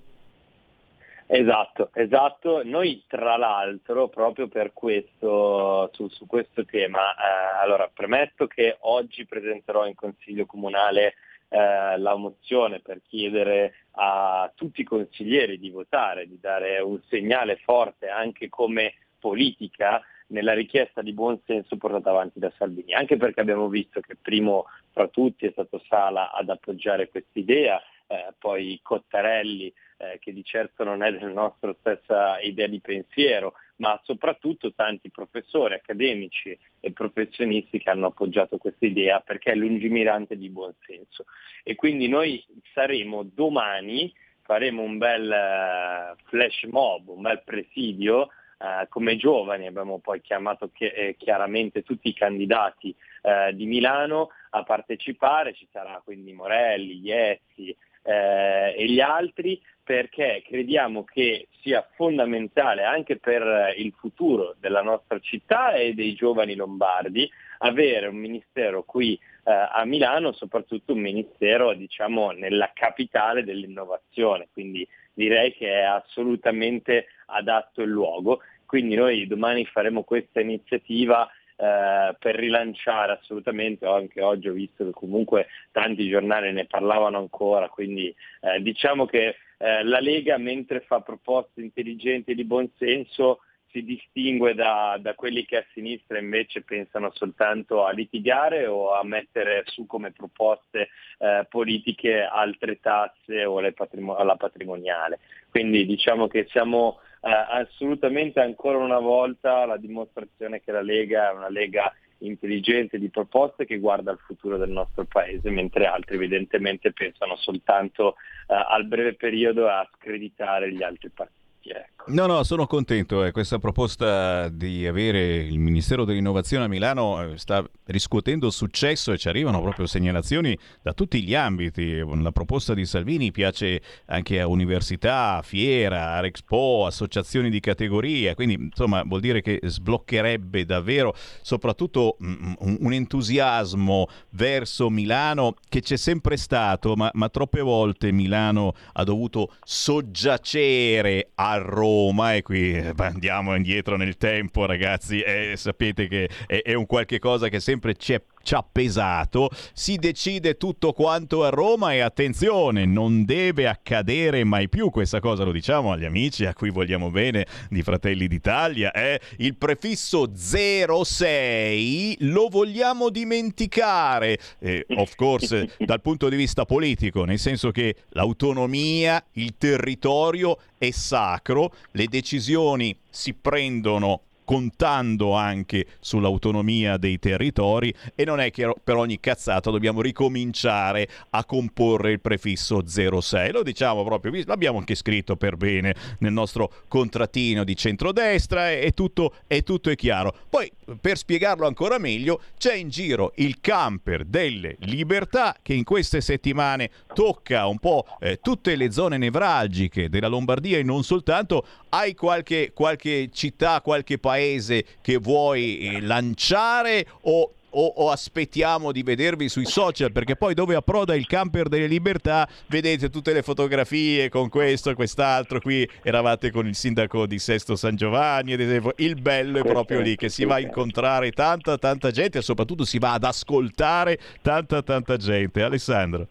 Esatto, esatto. Noi tra l'altro proprio per questo, su, su questo tema, eh, allora premetto che oggi presenterò in Consiglio Comunale eh, la mozione per chiedere a tutti i consiglieri di votare, di dare un segnale forte anche come politica nella richiesta di buon senso portata avanti da Salvini, anche perché abbiamo visto che primo fra tutti è stato Sala ad appoggiare quest'idea, eh, poi Cottarelli eh, che di certo non è della nostra stessa idea di pensiero, ma soprattutto tanti professori accademici e professionisti che hanno appoggiato questa idea perché è lungimirante di buon senso. E quindi noi saremo domani, faremo un bel uh, flash mob, un bel presidio Uh, come giovani abbiamo poi chiamato chi- eh, chiaramente tutti i candidati uh, di Milano a partecipare, ci sarà quindi Morelli, Iezzi eh, e gli altri perché crediamo che sia fondamentale anche per il futuro della nostra città e dei giovani lombardi avere un ministero qui eh, a Milano, soprattutto un ministero diciamo nella capitale dell'innovazione, quindi direi che è assolutamente adatto il luogo. Quindi noi domani faremo questa iniziativa eh, per rilanciare assolutamente, anche oggi ho visto che comunque tanti giornali ne parlavano ancora, quindi eh, diciamo che eh, la Lega mentre fa proposte intelligenti e di buon senso si distingue da, da, quelli che a sinistra invece pensano soltanto a litigare o a mettere su come proposte eh, politiche altre tasse o patrimo- alla patrimoniale. Quindi diciamo che siamo assolutamente ancora una volta la dimostrazione che la Lega è una Lega intelligente di proposte che guarda al futuro del nostro paese, mentre altri evidentemente pensano soltanto eh, al breve periodo a screditare gli altri partiti. Ecco. No, no, sono contento. Eh. Questa proposta di avere il Ministero dell'Innovazione a Milano eh, sta riscuotendo successo e ci arrivano proprio segnalazioni da tutti gli ambiti. La proposta di Salvini piace anche a università, fiera, Arexpo, associazioni di categoria, quindi insomma vuol dire che sbloccherebbe davvero soprattutto mm, un, un entusiasmo verso Milano che c'è sempre stato, ma, ma troppe volte Milano ha dovuto soggiacere a Roma e qui eh, andiamo indietro nel tempo ragazzi e sapete che è, è un qualche cosa che sempre ci è ci ha pesato, si decide tutto quanto a Roma e attenzione, non deve accadere mai più questa cosa, lo diciamo agli amici a cui vogliamo bene di Fratelli d'Italia, eh? il prefisso 06 lo vogliamo dimenticare, eh, of course <laughs> dal punto di vista politico, nel senso che l'autonomia, il territorio è sacro, le decisioni si prendono contando anche sull'autonomia dei territori e non è che per ogni cazzata dobbiamo ricominciare a comporre il prefisso 06. Lo diciamo proprio, l'abbiamo anche scritto per bene nel nostro contrattino di centrodestra e tutto, e tutto è chiaro. Poi per spiegarlo ancora meglio c'è in giro il camper delle libertà che in queste settimane tocca un po' eh, tutte le zone nevralgiche della Lombardia e non soltanto. Hai qualche, qualche città, qualche paese che vuoi eh, lanciare o o, o aspettiamo di vedervi sui social? Perché poi dove approda il camper delle libertà vedete tutte le fotografie con questo e quest'altro. Qui eravate con il sindaco di Sesto San Giovanni, ad esempio. Il bello è proprio lì che si va a incontrare tanta tanta gente e soprattutto si va ad ascoltare tanta tanta gente. Alessandro.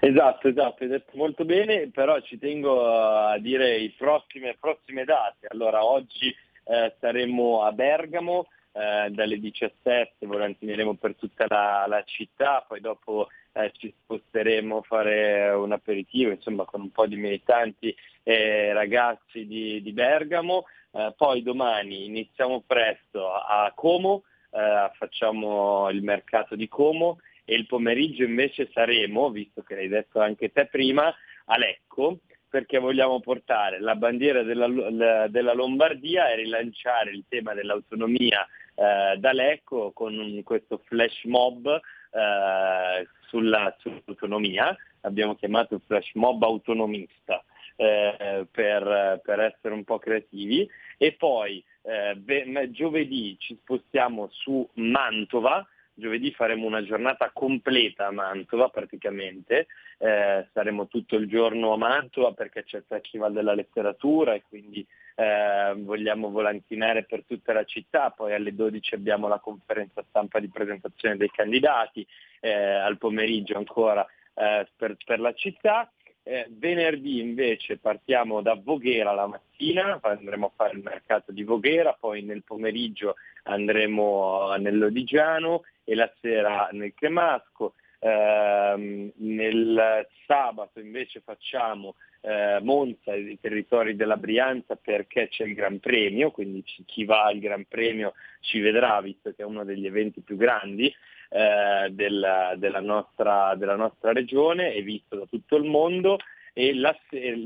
Esatto, esatto, hai detto molto bene, però ci tengo a dire le prossime, prossime date. Allora, oggi eh, saremo a Bergamo eh, dalle 17, volantineremo per tutta la, la città, poi dopo eh, ci sposteremo a fare un aperitivo, insomma, con un po' di militanti e ragazzi di, di Bergamo. Eh, poi domani iniziamo presto a Como, eh, facciamo il mercato di Como e il pomeriggio invece saremo, visto che l'hai detto anche te prima, a Lecco perché vogliamo portare la bandiera della, della Lombardia e rilanciare il tema dell'autonomia eh, da Lecco con questo flash mob eh, sulla, sull'autonomia, abbiamo chiamato flash mob autonomista eh, per, per, essere un po' creativi. E poi eh, giovedì ci spostiamo su Mantova giovedì faremo una giornata completa a Mantova praticamente, eh, saremo tutto il giorno a Mantova perché c'è il Festival della Letteratura e quindi eh, vogliamo volantinare per tutta la città, poi alle 12 abbiamo la conferenza stampa di presentazione dei candidati, eh, al pomeriggio ancora eh, per, per la città. Eh, venerdì invece partiamo da Voghera la mattina, andremo a fare il mercato di Voghera, poi nel pomeriggio andremo nell'Odigiano e la sera nel Cremasco. Eh, nel sabato invece facciamo eh, Monza, i territori della Brianza perché c'è il Gran Premio, quindi chi va al Gran Premio ci vedrà visto che è uno degli eventi più grandi eh, della, della, nostra, della, nostra, regione e visto da tutto il mondo, la,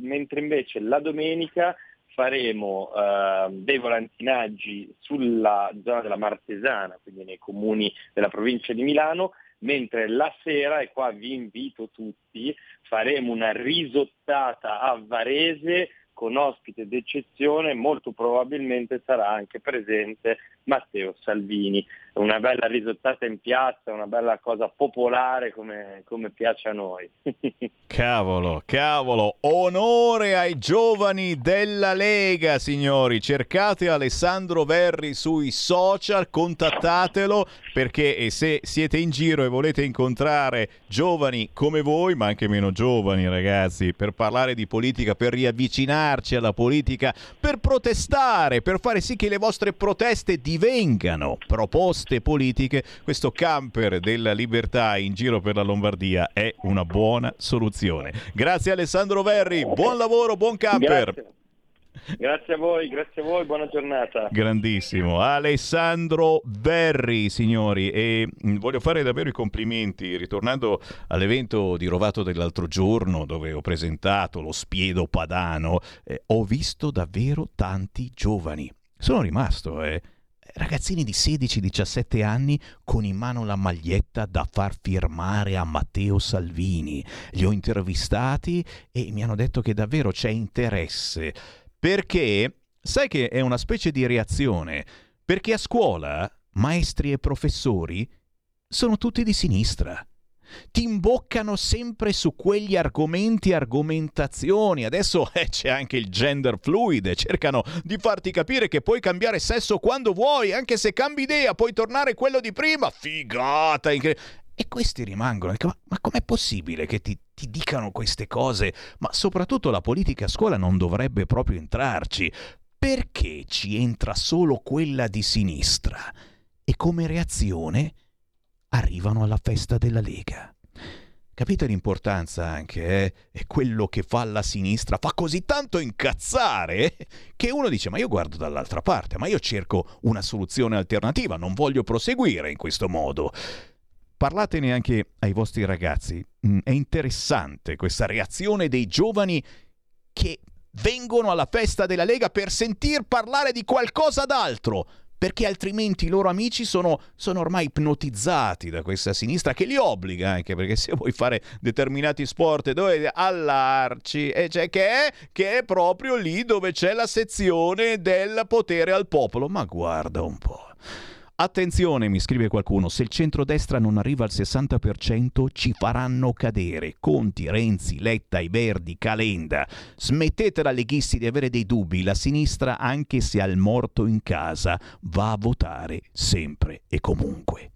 mentre invece la domenica faremo eh, dei volantinaggi sulla zona della Martesana, quindi nei comuni della provincia di Milano, mentre la sera, e qua vi invito tutti, faremo una risottata a Varese con ospite d'eccezione, molto probabilmente sarà anche presente Matteo Salvini. Una bella risottata in piazza, una bella cosa popolare come, come piace a noi. <laughs> cavolo, cavolo, onore ai giovani della Lega, signori. Cercate Alessandro Verri sui social, contattatelo perché se siete in giro e volete incontrare giovani come voi, ma anche meno giovani, ragazzi, per parlare di politica, per riavvicinarci alla politica, per protestare, per fare sì che le vostre proteste divengano proposte politiche, questo camper della libertà in giro per la Lombardia è una buona soluzione. Grazie Alessandro Verri, buon lavoro, buon camper. Grazie. Grazie a voi, grazie a voi, buona giornata. Grandissimo. Alessandro Verri, signori, e mm, voglio fare davvero i complimenti, ritornando all'evento di Rovato dell'altro giorno, dove ho presentato lo spiedo padano, eh, ho visto davvero tanti giovani. Sono rimasto, eh ragazzini di 16-17 anni con in mano la maglietta da far firmare a Matteo Salvini. Li ho intervistati e mi hanno detto che davvero c'è interesse. Perché sai che è una specie di reazione? Perché a scuola maestri e professori sono tutti di sinistra ti imboccano sempre su quegli argomenti, argomentazioni. Adesso eh, c'è anche il gender fluid, cercano di farti capire che puoi cambiare sesso quando vuoi, anche se cambi idea, puoi tornare quello di prima. Figata! Incre- e questi rimangono. Ma, ma com'è possibile che ti, ti dicano queste cose? Ma soprattutto la politica a scuola non dovrebbe proprio entrarci. Perché ci entra solo quella di sinistra? E come reazione? Arrivano alla festa della Lega. Capite l'importanza anche, eh? È quello che fa la sinistra, fa così tanto incazzare che uno dice ma io guardo dall'altra parte, ma io cerco una soluzione alternativa, non voglio proseguire in questo modo. Parlatene anche ai vostri ragazzi, mm, è interessante questa reazione dei giovani che vengono alla festa della Lega per sentir parlare di qualcosa d'altro, perché altrimenti i loro amici sono, sono, ormai ipnotizzati da questa sinistra che li obbliga anche perché se vuoi fare determinati sport dove allarci e cioè che è, che è proprio lì dove c'è la sezione del potere al popolo. Ma guarda un po' Attenzione, mi scrive qualcuno, se il centrodestra non arriva al 60% ci faranno cadere. Conti, Renzi, Letta, i Verdi, Calenda. Smettetela leghisti di avere dei dubbi, la sinistra anche se ha il morto in casa va a votare sempre e comunque.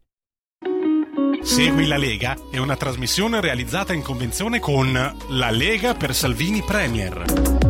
Segui la Lega è una trasmissione realizzata in convenzione con La Lega per Salvini Premier.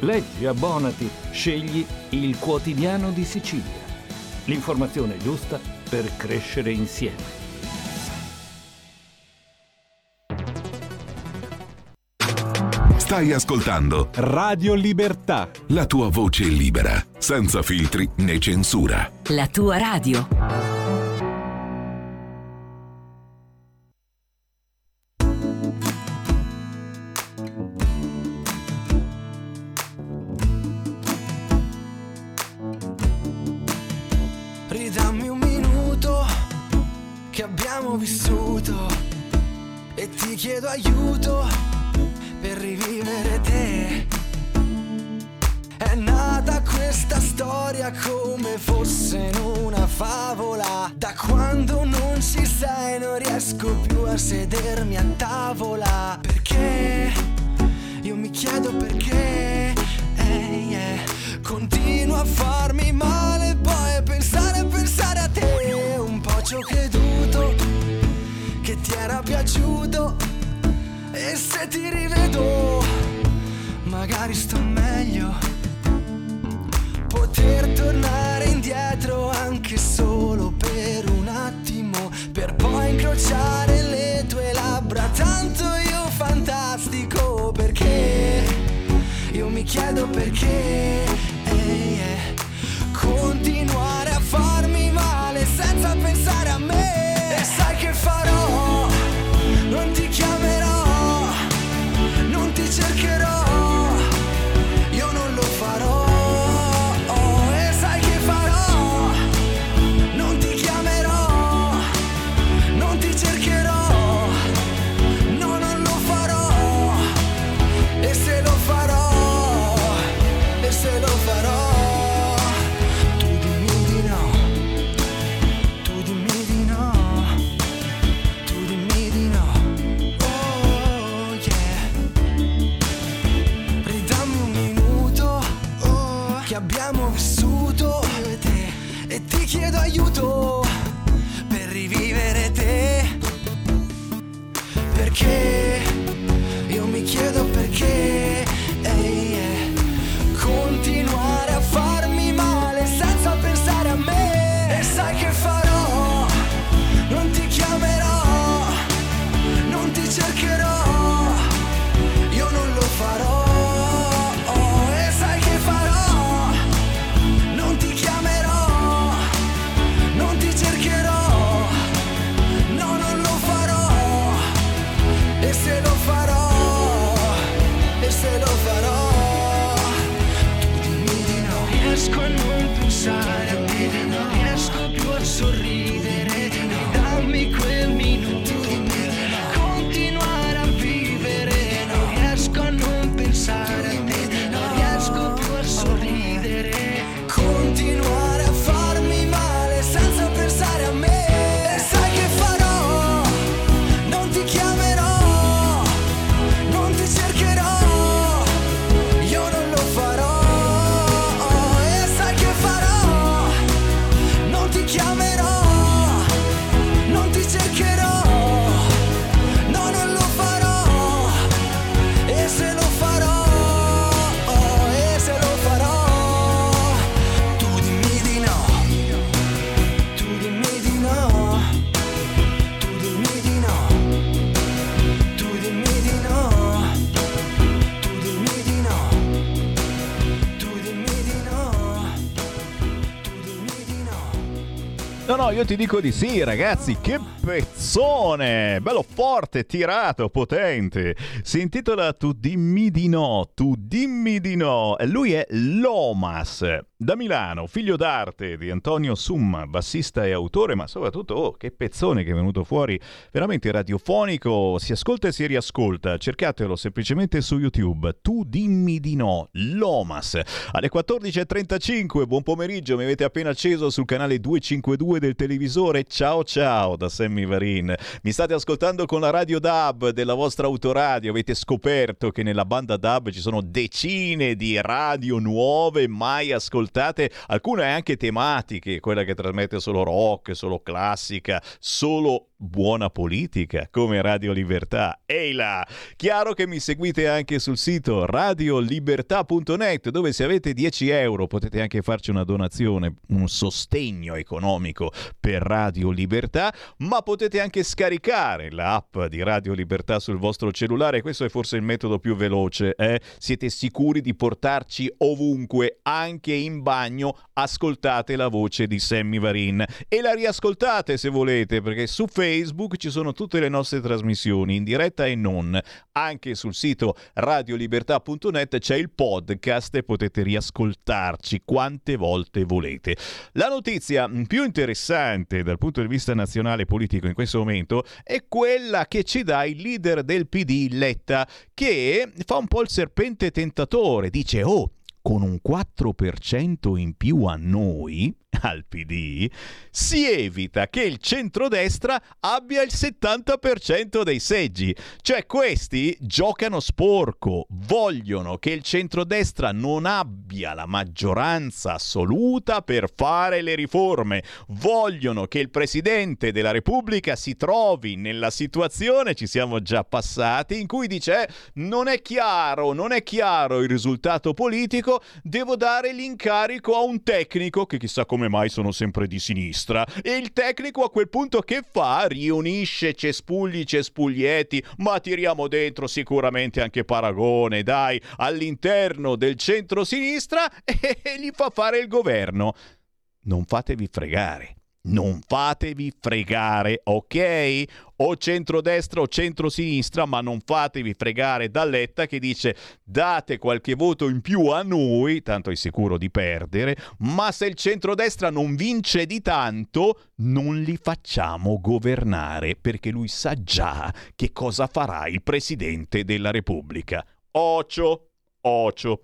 Leggi, abbonati, scegli il quotidiano di Sicilia. L'informazione giusta per crescere insieme. Stai ascoltando Radio Libertà. la tua voce libera, senza filtri né censura. La tua radio. Abbiamo vissuto e ti chiedo aiuto per rivivere te. È nata questa storia come fosse in una favola. Da quando non ci sei non riesco più a sedermi a tavola. Perché? Io mi chiedo perché. Ehi, eh, Continuo a farmi male poi pensare, pensare a te. Un po' ci ho creduto che ti era piaciuto. E se ti rivedo, magari sto meglio. Poter tornare indietro anche solo per un attimo, per poi incrociare le tue labbra. Tanto io fantastico perché io mi chiedo perché. ehi, eh, continuare a farmi male senza pensare a me. E sai che farò? Chiedo aiuto per rivivere te. Perché, io ti dico di sì, ragazzi, che pezzone! Bello forte, tirato, potente. Si intitola Tu dimmi di no, tu dimmi di no. Lui è Lomas, da Milano, figlio d'arte di Antonio Summa, bassista e autore, ma soprattutto, oh, che pezzone che è venuto fuori, veramente radiofonico, si ascolta e si riascolta. Cercatelo semplicemente su YouTube. Tu dimmi di no, Lomas. Alle 14.35, buon pomeriggio, mi avete appena acceso sul canale 252 del televisore. Ciao ciao da Sammy Varin. Mi state ascoltando con la radio DAB della vostra autoradio. Avete scoperto che nella banda DAB ci sono decine di radio nuove mai ascoltate, alcune anche tematiche, quella che trasmette solo rock, solo classica, solo buona politica come Radio Libertà. Ehi là! Chiaro che mi seguite anche sul sito radiolibertà.net dove se avete 10 euro potete anche farci una donazione, un sostegno economico per Radio Libertà, ma potete anche scaricare l'app di Radio Libertà sul vostro cellulare. Questo è forse il metodo più veloce. Eh? Siete sicuri di portarci ovunque, anche in bagno, ascoltate la voce di Sammy Varin e la riascoltate se volete perché su Facebook Facebook ci sono tutte le nostre trasmissioni in diretta e non. Anche sul sito radiolibertà.net c'è il podcast e potete riascoltarci quante volte volete. La notizia più interessante dal punto di vista nazionale politico in questo momento è quella che ci dà il leader del PD Letta che fa un po' il serpente tentatore, dice "Oh, con un 4% in più a noi, <laughs> al PD, si evita che il centrodestra abbia il 70% dei seggi. Cioè questi giocano sporco, vogliono che il centrodestra non abbia la maggioranza assoluta per fare le riforme, vogliono che il Presidente della Repubblica si trovi nella situazione, ci siamo già passati, in cui dice eh, non è chiaro, non è chiaro il risultato politico, devo dare l'incarico a un tecnico che chissà come mai sono sempre di sinistra. E il tecnico a quel punto che fa? Riunisce cespugli, cespuglietti, ma tiriamo dentro sicuramente anche Paragone, dai, all'interno del centro-sinistra <laughs> e gli fa fare il governo. Non fatevi fregare. Non fatevi fregare, ok? O centrodestra o centrosinistra, ma non fatevi fregare da Letta che dice date qualche voto in più a noi, tanto è sicuro di perdere, ma se il centrodestra non vince di tanto, non li facciamo governare, perché lui sa già che cosa farà il Presidente della Repubblica. Ocio, ocio.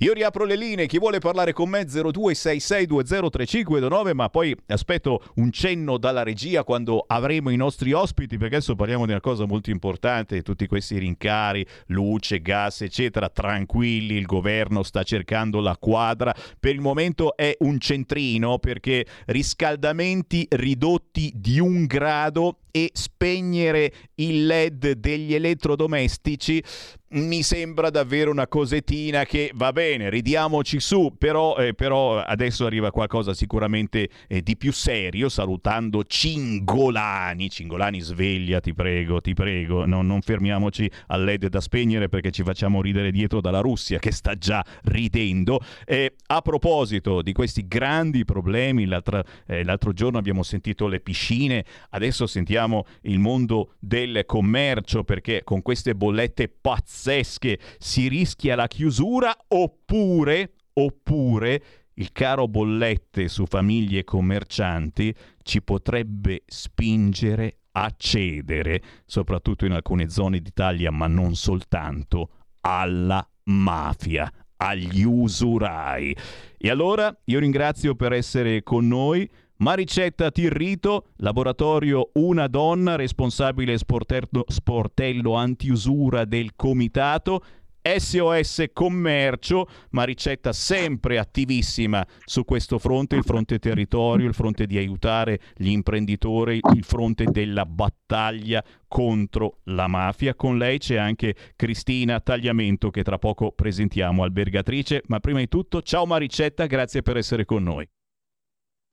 Io riapro le linee, chi vuole parlare con me 0266203529, ma poi aspetto un cenno dalla regia quando avremo i nostri ospiti, perché adesso parliamo di una cosa molto importante, tutti questi rincari, luce, gas, eccetera, tranquilli, il governo sta cercando la quadra, per il momento è un centrino perché riscaldamenti ridotti di un grado e spegnere il LED degli elettrodomestici mi sembra davvero una cosettina che va bene, ridiamoci su, però, eh, però adesso arriva qualcosa sicuramente eh, di più serio, salutando Cingolani. Cingolani, sveglia, ti prego, ti prego, no, non fermiamoci al LED da spegnere perché ci facciamo ridere dietro dalla Russia che sta già ridendo. Eh, a proposito di questi grandi problemi, l'altro, eh, l'altro giorno abbiamo sentito le piscine, adesso sentiamo il mondo del commercio perché con queste bollette pazzesche pazzesche, si rischia la chiusura oppure, oppure il caro bollette su famiglie e commercianti ci potrebbe spingere a cedere, soprattutto in alcune zone d'Italia, ma non soltanto, alla mafia, agli usurai. E allora io ringrazio per essere con noi. Maricetta Tirrito, laboratorio Una Donna, responsabile sportello, sportello antiusura del comitato. SOS Commercio, Maricetta sempre attivissima su questo fronte, il fronte territorio, il fronte di aiutare gli imprenditori, il fronte della battaglia contro la mafia. Con lei c'è anche Cristina Tagliamento che tra poco presentiamo, albergatrice. Ma prima di tutto, ciao Maricetta, grazie per essere con noi.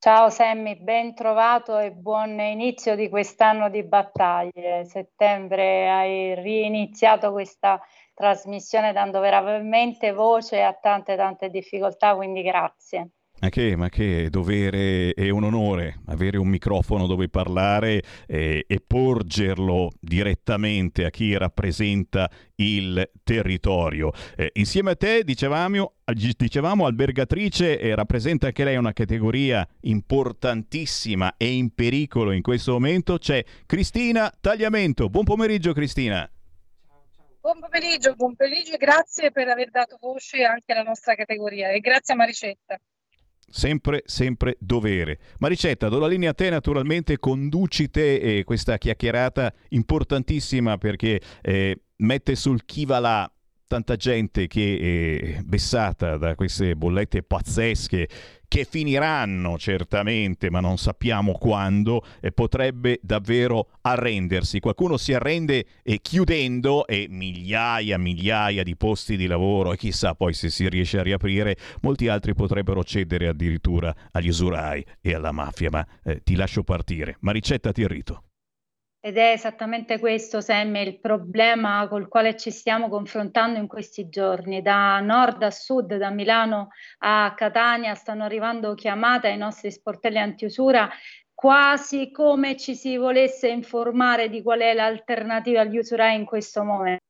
Ciao Sammy, ben trovato e buon inizio di quest'anno di battaglie. Settembre hai riiniziato questa trasmissione dando veramente voce a tante tante difficoltà, quindi grazie. Ma che, ma che dovere e un onore avere un microfono dove parlare eh, e porgerlo direttamente a chi rappresenta il territorio. Eh, insieme a te, dicevamo, dicevamo albergatrice, eh, rappresenta anche lei una categoria importantissima e in pericolo in questo momento, c'è Cristina Tagliamento. Buon pomeriggio Cristina. Buon pomeriggio, buon pomeriggio e grazie per aver dato voce anche alla nostra categoria e grazie a Maricetta sempre, sempre dovere. Maricetta, do la linea a te naturalmente, conduci te eh, questa chiacchierata importantissima perché eh, mette sul chi va là tanta gente che è vessata da queste bollette pazzesche che finiranno certamente, ma non sappiamo quando, e potrebbe davvero arrendersi. Qualcuno si arrende e chiudendo e migliaia, migliaia di posti di lavoro e chissà poi se si riesce a riaprire, molti altri potrebbero cedere addirittura agli usurai e alla mafia, ma eh, ti lascio partire. Maricetta Tirrito. Ed è esattamente questo, Sammy, il problema col quale ci stiamo confrontando in questi giorni. Da nord a sud, da Milano a Catania, stanno arrivando chiamate ai nostri sportelli antiusura quasi come ci si volesse informare di qual è l'alternativa agli usurai in questo momento.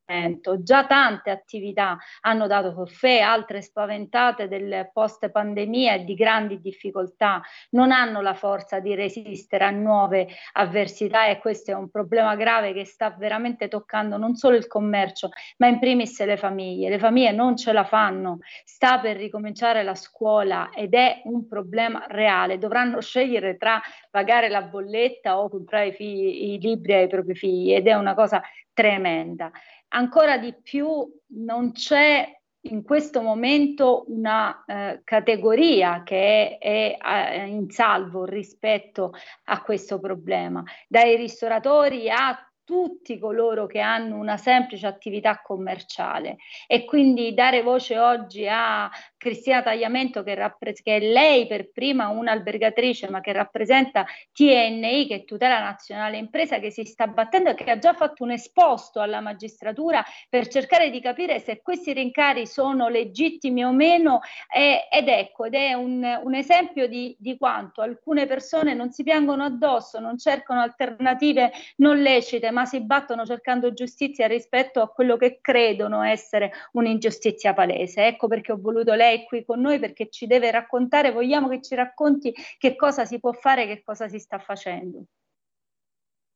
Già tante attività hanno dato forfè, altre spaventate del post pandemia e di grandi difficoltà non hanno la forza di resistere a nuove avversità e questo è un problema grave che sta veramente toccando non solo il commercio, ma in primis le famiglie. Le famiglie non ce la fanno, sta per ricominciare la scuola ed è un problema reale. Dovranno scegliere tra pagare la bolletta o comprare i, figli, i libri ai propri figli ed è una cosa tremenda ancora di più non c'è in questo momento una eh, categoria che è, è eh, in salvo rispetto a questo problema, dai ristoratori a tutti coloro che hanno una semplice attività commerciale. E quindi dare voce oggi a Cristina Tagliamento che, rappres- che è lei per prima un'albergatrice ma che rappresenta TNI che è tutela nazionale impresa che si sta battendo e che ha già fatto un esposto alla magistratura per cercare di capire se questi rincari sono legittimi o meno. E, ed ecco ed è un, un esempio di, di quanto alcune persone non si piangono addosso non cercano alternative non lecite ma si battono cercando giustizia rispetto a quello che credono essere un'ingiustizia palese. Ecco perché ho voluto lei qui con noi perché ci deve raccontare, vogliamo che ci racconti che cosa si può fare, che cosa si sta facendo.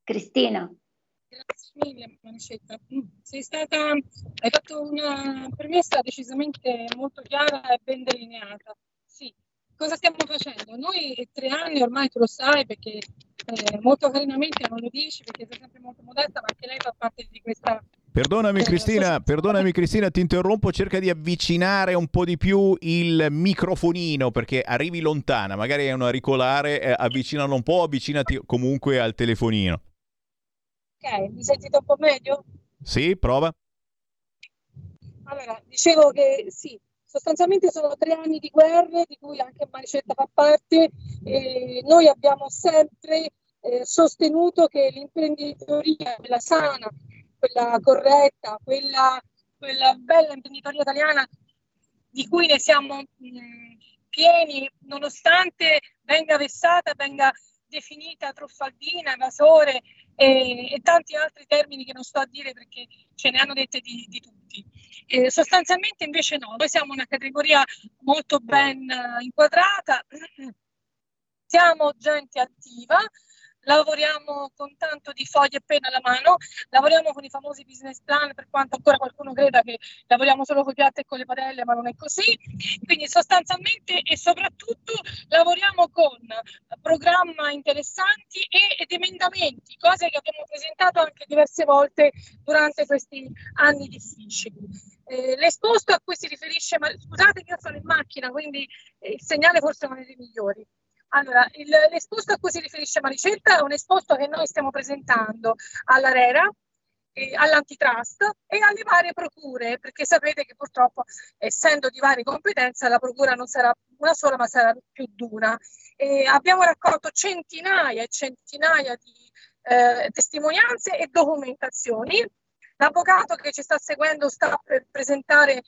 Cristina. Grazie mille Manicetta. Sei stata, hai fatto una premessa decisamente molto chiara e ben delineata. Sì, cosa stiamo facendo? Noi tre anni ormai tu lo sai perché eh, molto carinamente non lo dici perché sei sempre molto modesta, ma anche lei fa parte di questa Perdonami Cristina, perdonami Cristina, ti interrompo, cerca di avvicinare un po' di più il microfonino perché arrivi lontana, magari è un auricolare, eh, avvicinalo un po', avvicinati comunque al telefonino. Ok, mi sentite un po' meglio? Sì, prova. Allora, dicevo che sì, sostanzialmente sono tre anni di guerre di cui anche Maricetta fa parte e noi abbiamo sempre eh, sostenuto che l'imprenditoria, quella sana, quella corretta, quella, quella bella imprenditoria italiana di cui ne siamo mh, pieni, nonostante venga vessata, venga definita truffaldina, evasore e, e, tanti altri termini che non sto a dire perché ce ne hanno dette di, di tutti. Eh, sostanzialmente invece no, noi siamo una categoria molto ben uh, inquadrata, <clears throat> siamo gente attiva, lavoriamo con tanto di foglie e penna alla mano, lavoriamo con i famosi business plan, per quanto ancora qualcuno creda che lavoriamo solo con i piatti e con le padelle, ma non è così. Quindi sostanzialmente e soprattutto lavoriamo con programmi interessanti ed emendamenti, cose che abbiamo presentato anche diverse volte durante questi anni difficili. Eh, l'esposto a cui si riferisce, ma scusate io sono in macchina, quindi eh, il segnale forse è dei migliori. Allora, il, l'esposto a cui si riferisce Maricetta è un esposto che noi stiamo presentando all'ARERA, all'antitrust e alle varie procure, perché sapete che purtroppo, essendo di varie competenze, la procura non sarà una sola, ma sarà più di una. E abbiamo raccolto centinaia e centinaia di eh, testimonianze e documentazioni. L'avvocato che ci sta seguendo sta per presentare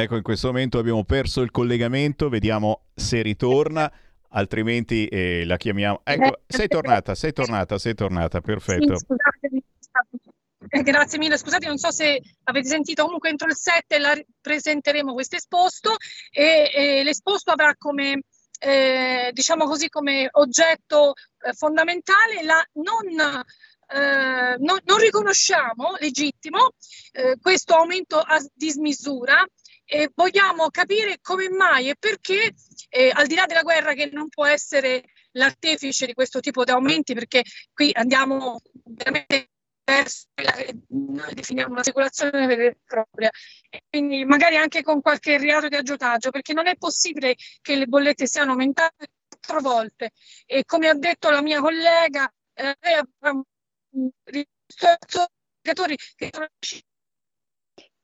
Ecco, in questo momento abbiamo perso il collegamento, vediamo se ritorna, altrimenti eh, la chiamiamo. Ecco, sei tornata, sei tornata, sei tornata, perfetto. Sì. Eh, Grazie mille, scusate, non so se avete sentito, comunque entro il 7 la presenteremo questo esposto e, e l'esposto avrà come, eh, diciamo così, come oggetto eh, fondamentale la non, eh, non, non riconosciamo legittimo eh, questo aumento a dismisura e vogliamo capire come mai e perché, eh, al di là della guerra che non può essere l'artefice di questo tipo di aumenti, perché qui andiamo veramente verso quella noi definiamo una speculazione vera e propria, e quindi magari anche con qualche reato di aggiotaggio, perché non è possibile che le bollette siano aumentate quattro volte. E come ha detto la mia collega, eh, che sono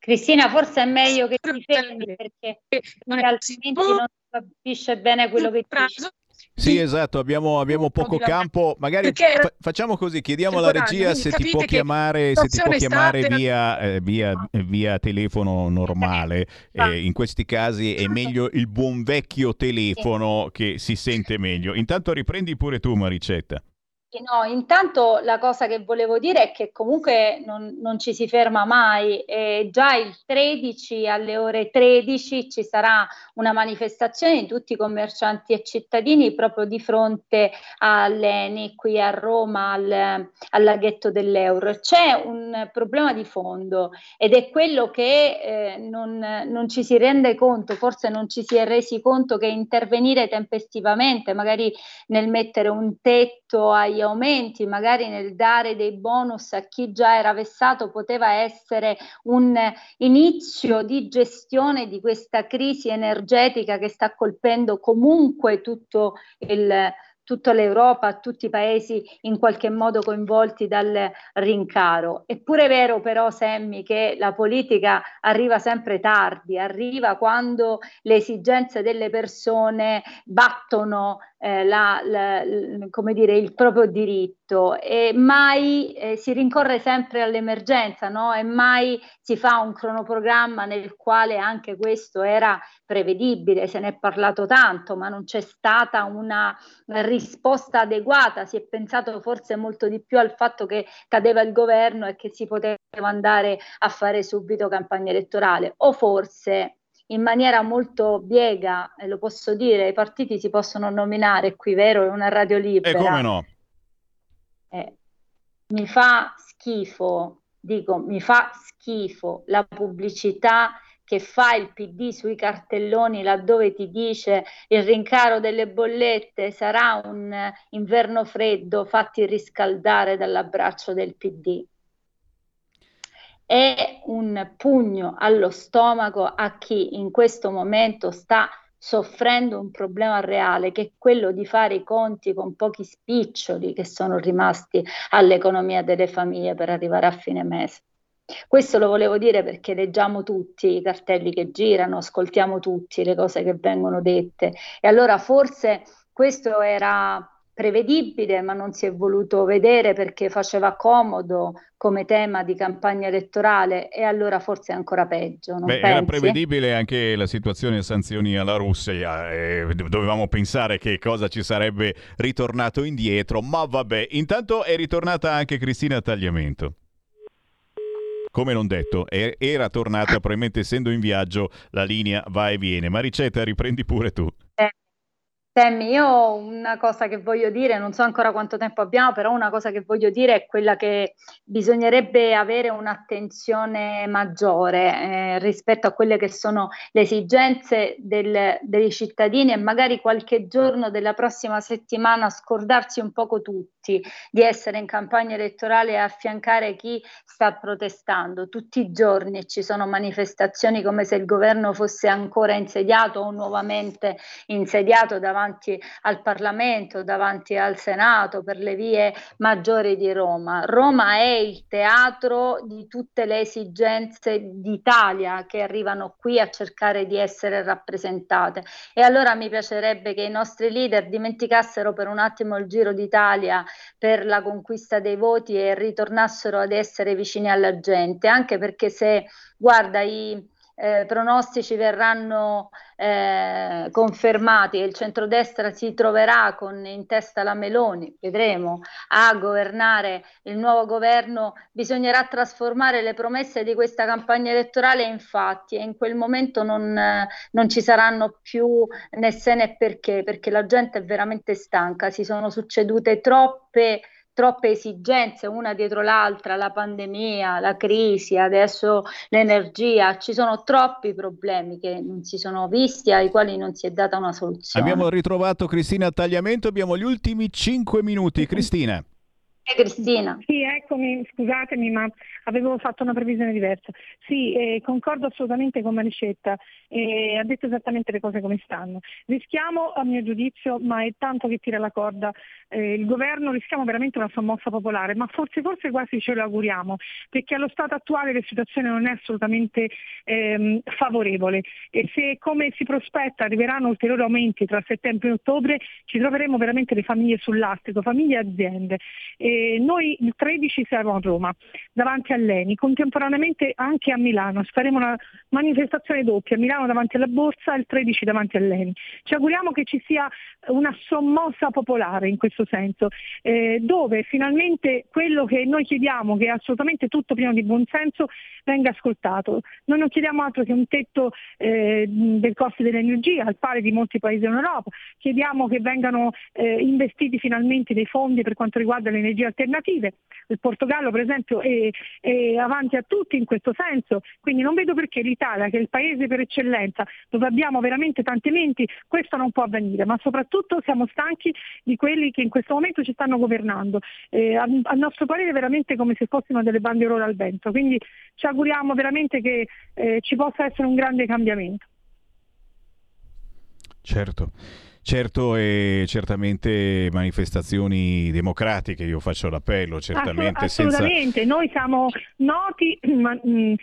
Cristina, forse è meglio che ti fermi perché altrimenti non si capisce bene quello che dici. Sì, esatto, abbiamo, abbiamo poco campo. Magari fa- facciamo così, chiediamo alla regia se ti può chiamare, se ti può chiamare via, eh, via, via telefono normale. Eh, in questi casi è meglio il buon vecchio telefono che si sente meglio. Intanto riprendi pure tu, Maricetta. No, intanto la cosa che volevo dire è che comunque non, non ci si ferma mai e già il 13 alle ore 13 ci sarà una manifestazione di tutti i commercianti e cittadini proprio di fronte all'ENI qui a Roma, al, al laghetto dell'Euro. C'è un problema di fondo ed è quello che eh, non, non ci si rende conto, forse non ci si è resi conto che intervenire tempestivamente, magari nel mettere un tetto agli aumenti, magari nel dare dei bonus a chi già era vessato, poteva essere un inizio di gestione di questa crisi energetica che sta colpendo comunque tutto il tutta l'Europa, tutti i paesi in qualche modo coinvolti dal rincaro. È pure vero però, Semmi, che la politica arriva sempre tardi, arriva quando le esigenze delle persone battono eh, la- la- come dire, il proprio diritto. E mai eh, si rincorre sempre all'emergenza no? e mai si fa un cronoprogramma nel quale anche questo era prevedibile, se ne è parlato tanto, ma non c'è stata una risposta adeguata, si è pensato forse molto di più al fatto che cadeva il governo e che si poteva andare a fare subito campagna elettorale. O forse in maniera molto biega, e lo posso dire, i partiti si possono nominare qui, vero? È una radio E libera. come no? Eh, mi fa schifo, dico, mi fa schifo la pubblicità che fa il PD sui cartelloni laddove ti dice il rincaro delle bollette sarà un eh, inverno freddo, fatti riscaldare dall'abbraccio del PD. È un pugno allo stomaco a chi in questo momento sta soffrendo un problema reale, che è quello di fare i conti con pochi spiccioli che sono rimasti all'economia delle famiglie per arrivare a fine mese. Questo lo volevo dire perché leggiamo tutti i cartelli che girano, ascoltiamo tutti le cose che vengono dette e allora forse questo era prevedibile, ma non si è voluto vedere perché faceva comodo come tema di campagna elettorale e allora forse è ancora peggio, Beh, era prevedibile anche la situazione sanzioni alla Russia, eh, dovevamo pensare che cosa ci sarebbe ritornato indietro, ma vabbè, intanto è ritornata anche Cristina Tagliamento. Come non detto, era tornata, probabilmente essendo in viaggio la linea va e viene. Maricetta, riprendi pure tu. Sammy, io una cosa che voglio dire, non so ancora quanto tempo abbiamo, però una cosa che voglio dire è quella che bisognerebbe avere un'attenzione maggiore eh, rispetto a quelle che sono le esigenze del- dei cittadini e magari qualche giorno della prossima settimana scordarsi un poco tutti di essere in campagna elettorale e affiancare chi sta protestando. Tutti i giorni ci sono manifestazioni come se il governo fosse ancora insediato o nuovamente insediato davanti al Parlamento, davanti al Senato, per le vie maggiori di Roma. Roma è il teatro di tutte le esigenze d'Italia che arrivano qui a cercare di essere rappresentate. E allora mi piacerebbe che i nostri leader dimenticassero per un attimo il giro d'Italia per la conquista dei voti e ritornassero ad essere vicini alla gente, anche perché se guarda i eh, pronostici verranno eh, confermati e il centrodestra si troverà con in testa la Meloni, vedremo, a governare il nuovo governo, bisognerà trasformare le promesse di questa campagna elettorale in fatti e in quel momento non, non ci saranno più né se né perché, perché la gente è veramente stanca, si sono succedute troppe troppe esigenze una dietro l'altra, la pandemia, la crisi, adesso l'energia, ci sono troppi problemi che non si sono visti, ai quali non si è data una soluzione. Abbiamo ritrovato Cristina Tagliamento, abbiamo gli ultimi cinque minuti. <laughs> Cristina. Cristina. Sì, eccomi, scusatemi, ma avevo fatto una previsione diversa. Sì, eh, concordo assolutamente con Maricetta, eh, ha detto esattamente le cose come stanno. Rischiamo, a mio giudizio, ma è tanto che tira la corda, eh, il governo rischiamo veramente una sommossa popolare, ma forse, forse quasi ce lo auguriamo, perché allo stato attuale la situazione non è assolutamente ehm, favorevole e se come si prospetta arriveranno ulteriori aumenti tra settembre e ottobre ci troveremo veramente le famiglie sull'astrico, famiglie e aziende. E noi il 13 siamo a Roma, davanti all'Eni, contemporaneamente anche a Milano, faremo una manifestazione doppia, a Milano davanti alla Borsa e il 13 davanti all'Eni. Ci auguriamo che ci sia una sommossa popolare in questo senso, eh, dove finalmente quello che noi chiediamo, che è assolutamente tutto pieno di buonsenso, venga ascoltato. Noi non chiediamo altro che un tetto eh, del costo dell'energia al pari di molti paesi in Europa, chiediamo che vengano eh, investiti finalmente dei fondi per quanto riguarda le energie alternative. Il Portogallo per esempio è, è avanti a tutti in questo senso, quindi non vedo perché l'Italia, che è il paese per eccellenza, dove abbiamo veramente tanti menti, questo non può avvenire, ma soprattutto siamo stanchi di quelli che in questo momento ci stanno governando. Eh, a, a, nostro parere veramente come se fossimo delle banderole al vento, quindi ci auguriamo veramente che eh, ci possa essere un grande cambiamento. Certo. Certo, e certamente manifestazioni democratiche, io faccio l'appello, certamente. Assolutamente, senza... noi siamo noti, <clears throat> ma, mh, mm,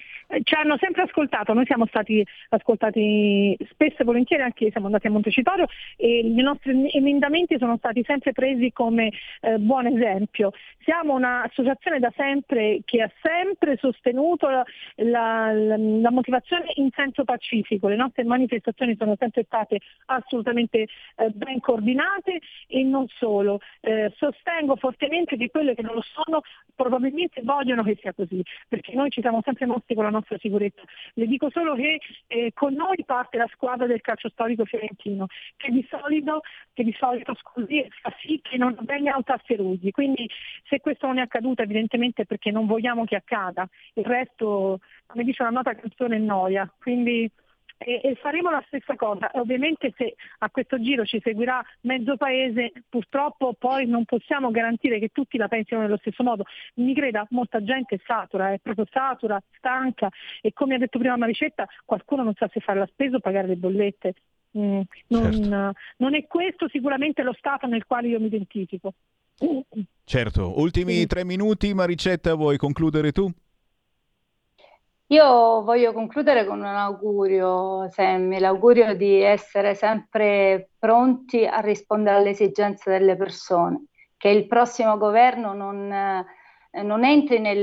ci hanno sempre ascoltato, noi siamo stati ascoltati spesso e volentieri, anche siamo andati a Montecitorio e i nostri emendamenti sono stati sempre presi come eh, buon esempio. Siamo un'associazione da sempre che ha sempre sostenuto la, la, la motivazione in senso pacifico, le nostre manifestazioni sono sempre state assolutamente eh, ben coordinate e non solo. Eh, sostengo fortemente che quelle che non lo sono probabilmente vogliono che sia così, perché noi ci siamo sempre mossi con la nostra sicurezza. Le dico solo che eh, con noi parte la squadra del calcio storico fiorentino, che di solito, che di solito scusi, fa sì che non vengano tafferugli. Quindi se questo non è accaduto evidentemente è perché non vogliamo che accada. Il resto, come dice una nota canzone, è noia. Quindi e, e, faremo la stessa cosa. Ovviamente se a questo giro ci seguirà mezzo paese, purtroppo poi non possiamo garantire che tutti la pensino nello stesso modo. Mi creda, molta gente satura, è proprio satura, stanca e come ha detto prima Maricetta, qualcuno non sa se fare la spesa o pagare le bollette. Mm, non, certo. non è questo sicuramente lo stato nel quale io mi identifico. Certo, ultimi sì. tre minuti, Maricetta, vuoi concludere tu? Io voglio concludere con un augurio, Sammy, l'augurio di essere sempre pronti a rispondere alle esigenze delle persone, che il prossimo governo non, eh, non entri nel,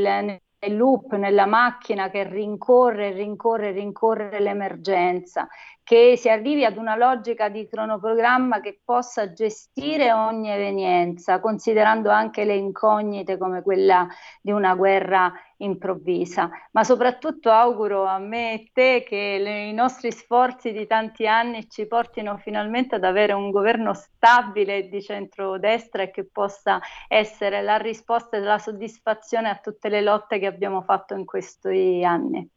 nel loop, nella macchina che rincorre, rincorre, rincorre l'emergenza, che si arrivi ad una logica di cronoprogramma che possa gestire ogni evenienza, considerando anche le incognite come quella di una guerra improvvisa. Ma soprattutto auguro a me e te che le, i nostri sforzi di tanti anni ci portino finalmente ad avere un governo stabile di centrodestra e che possa essere la risposta e la soddisfazione a tutte le lotte che abbiamo fatto in questi anni.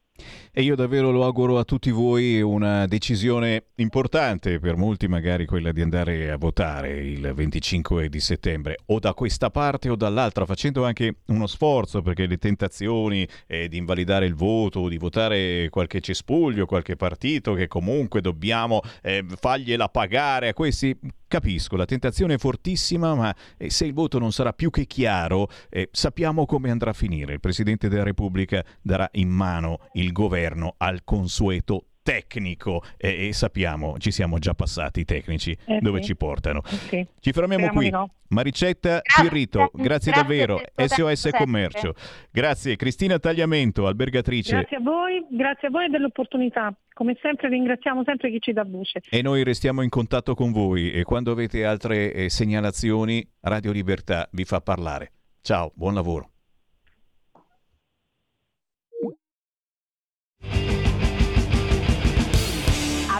E io davvero lo auguro a tutti voi una decisione importante, per molti magari quella di andare a votare il 25 di settembre, o da questa parte o dall'altra, facendo anche uno sforzo perché le tentazioni eh, di invalidare il voto o di votare qualche cespuglio, qualche partito che comunque dobbiamo eh, fargliela pagare a questi Capisco, la tentazione è fortissima, ma eh, se il voto non sarà più che chiaro, eh, sappiamo come andrà a finire. Il Presidente della Repubblica darà in mano il governo al consueto tecnico e, e sappiamo, ci siamo già passati i tecnici Eh dove sì. ci portano. Ok. Ci fermiamo Speriamo qui. no. Maricetta Grazie. Pirrito, grazie, Grazie davvero. SOS tempo Commercio. Grazie Cristina Tagliamento, albergatrice. Grazie a voi, grazie a voi dell'opportunità. Come sempre ringraziamo sempre chi ci dà voce. E noi restiamo in contatto con voi e quando avete altre eh, segnalazioni, Radio Libertà vi fa parlare. Ciao, buon lavoro.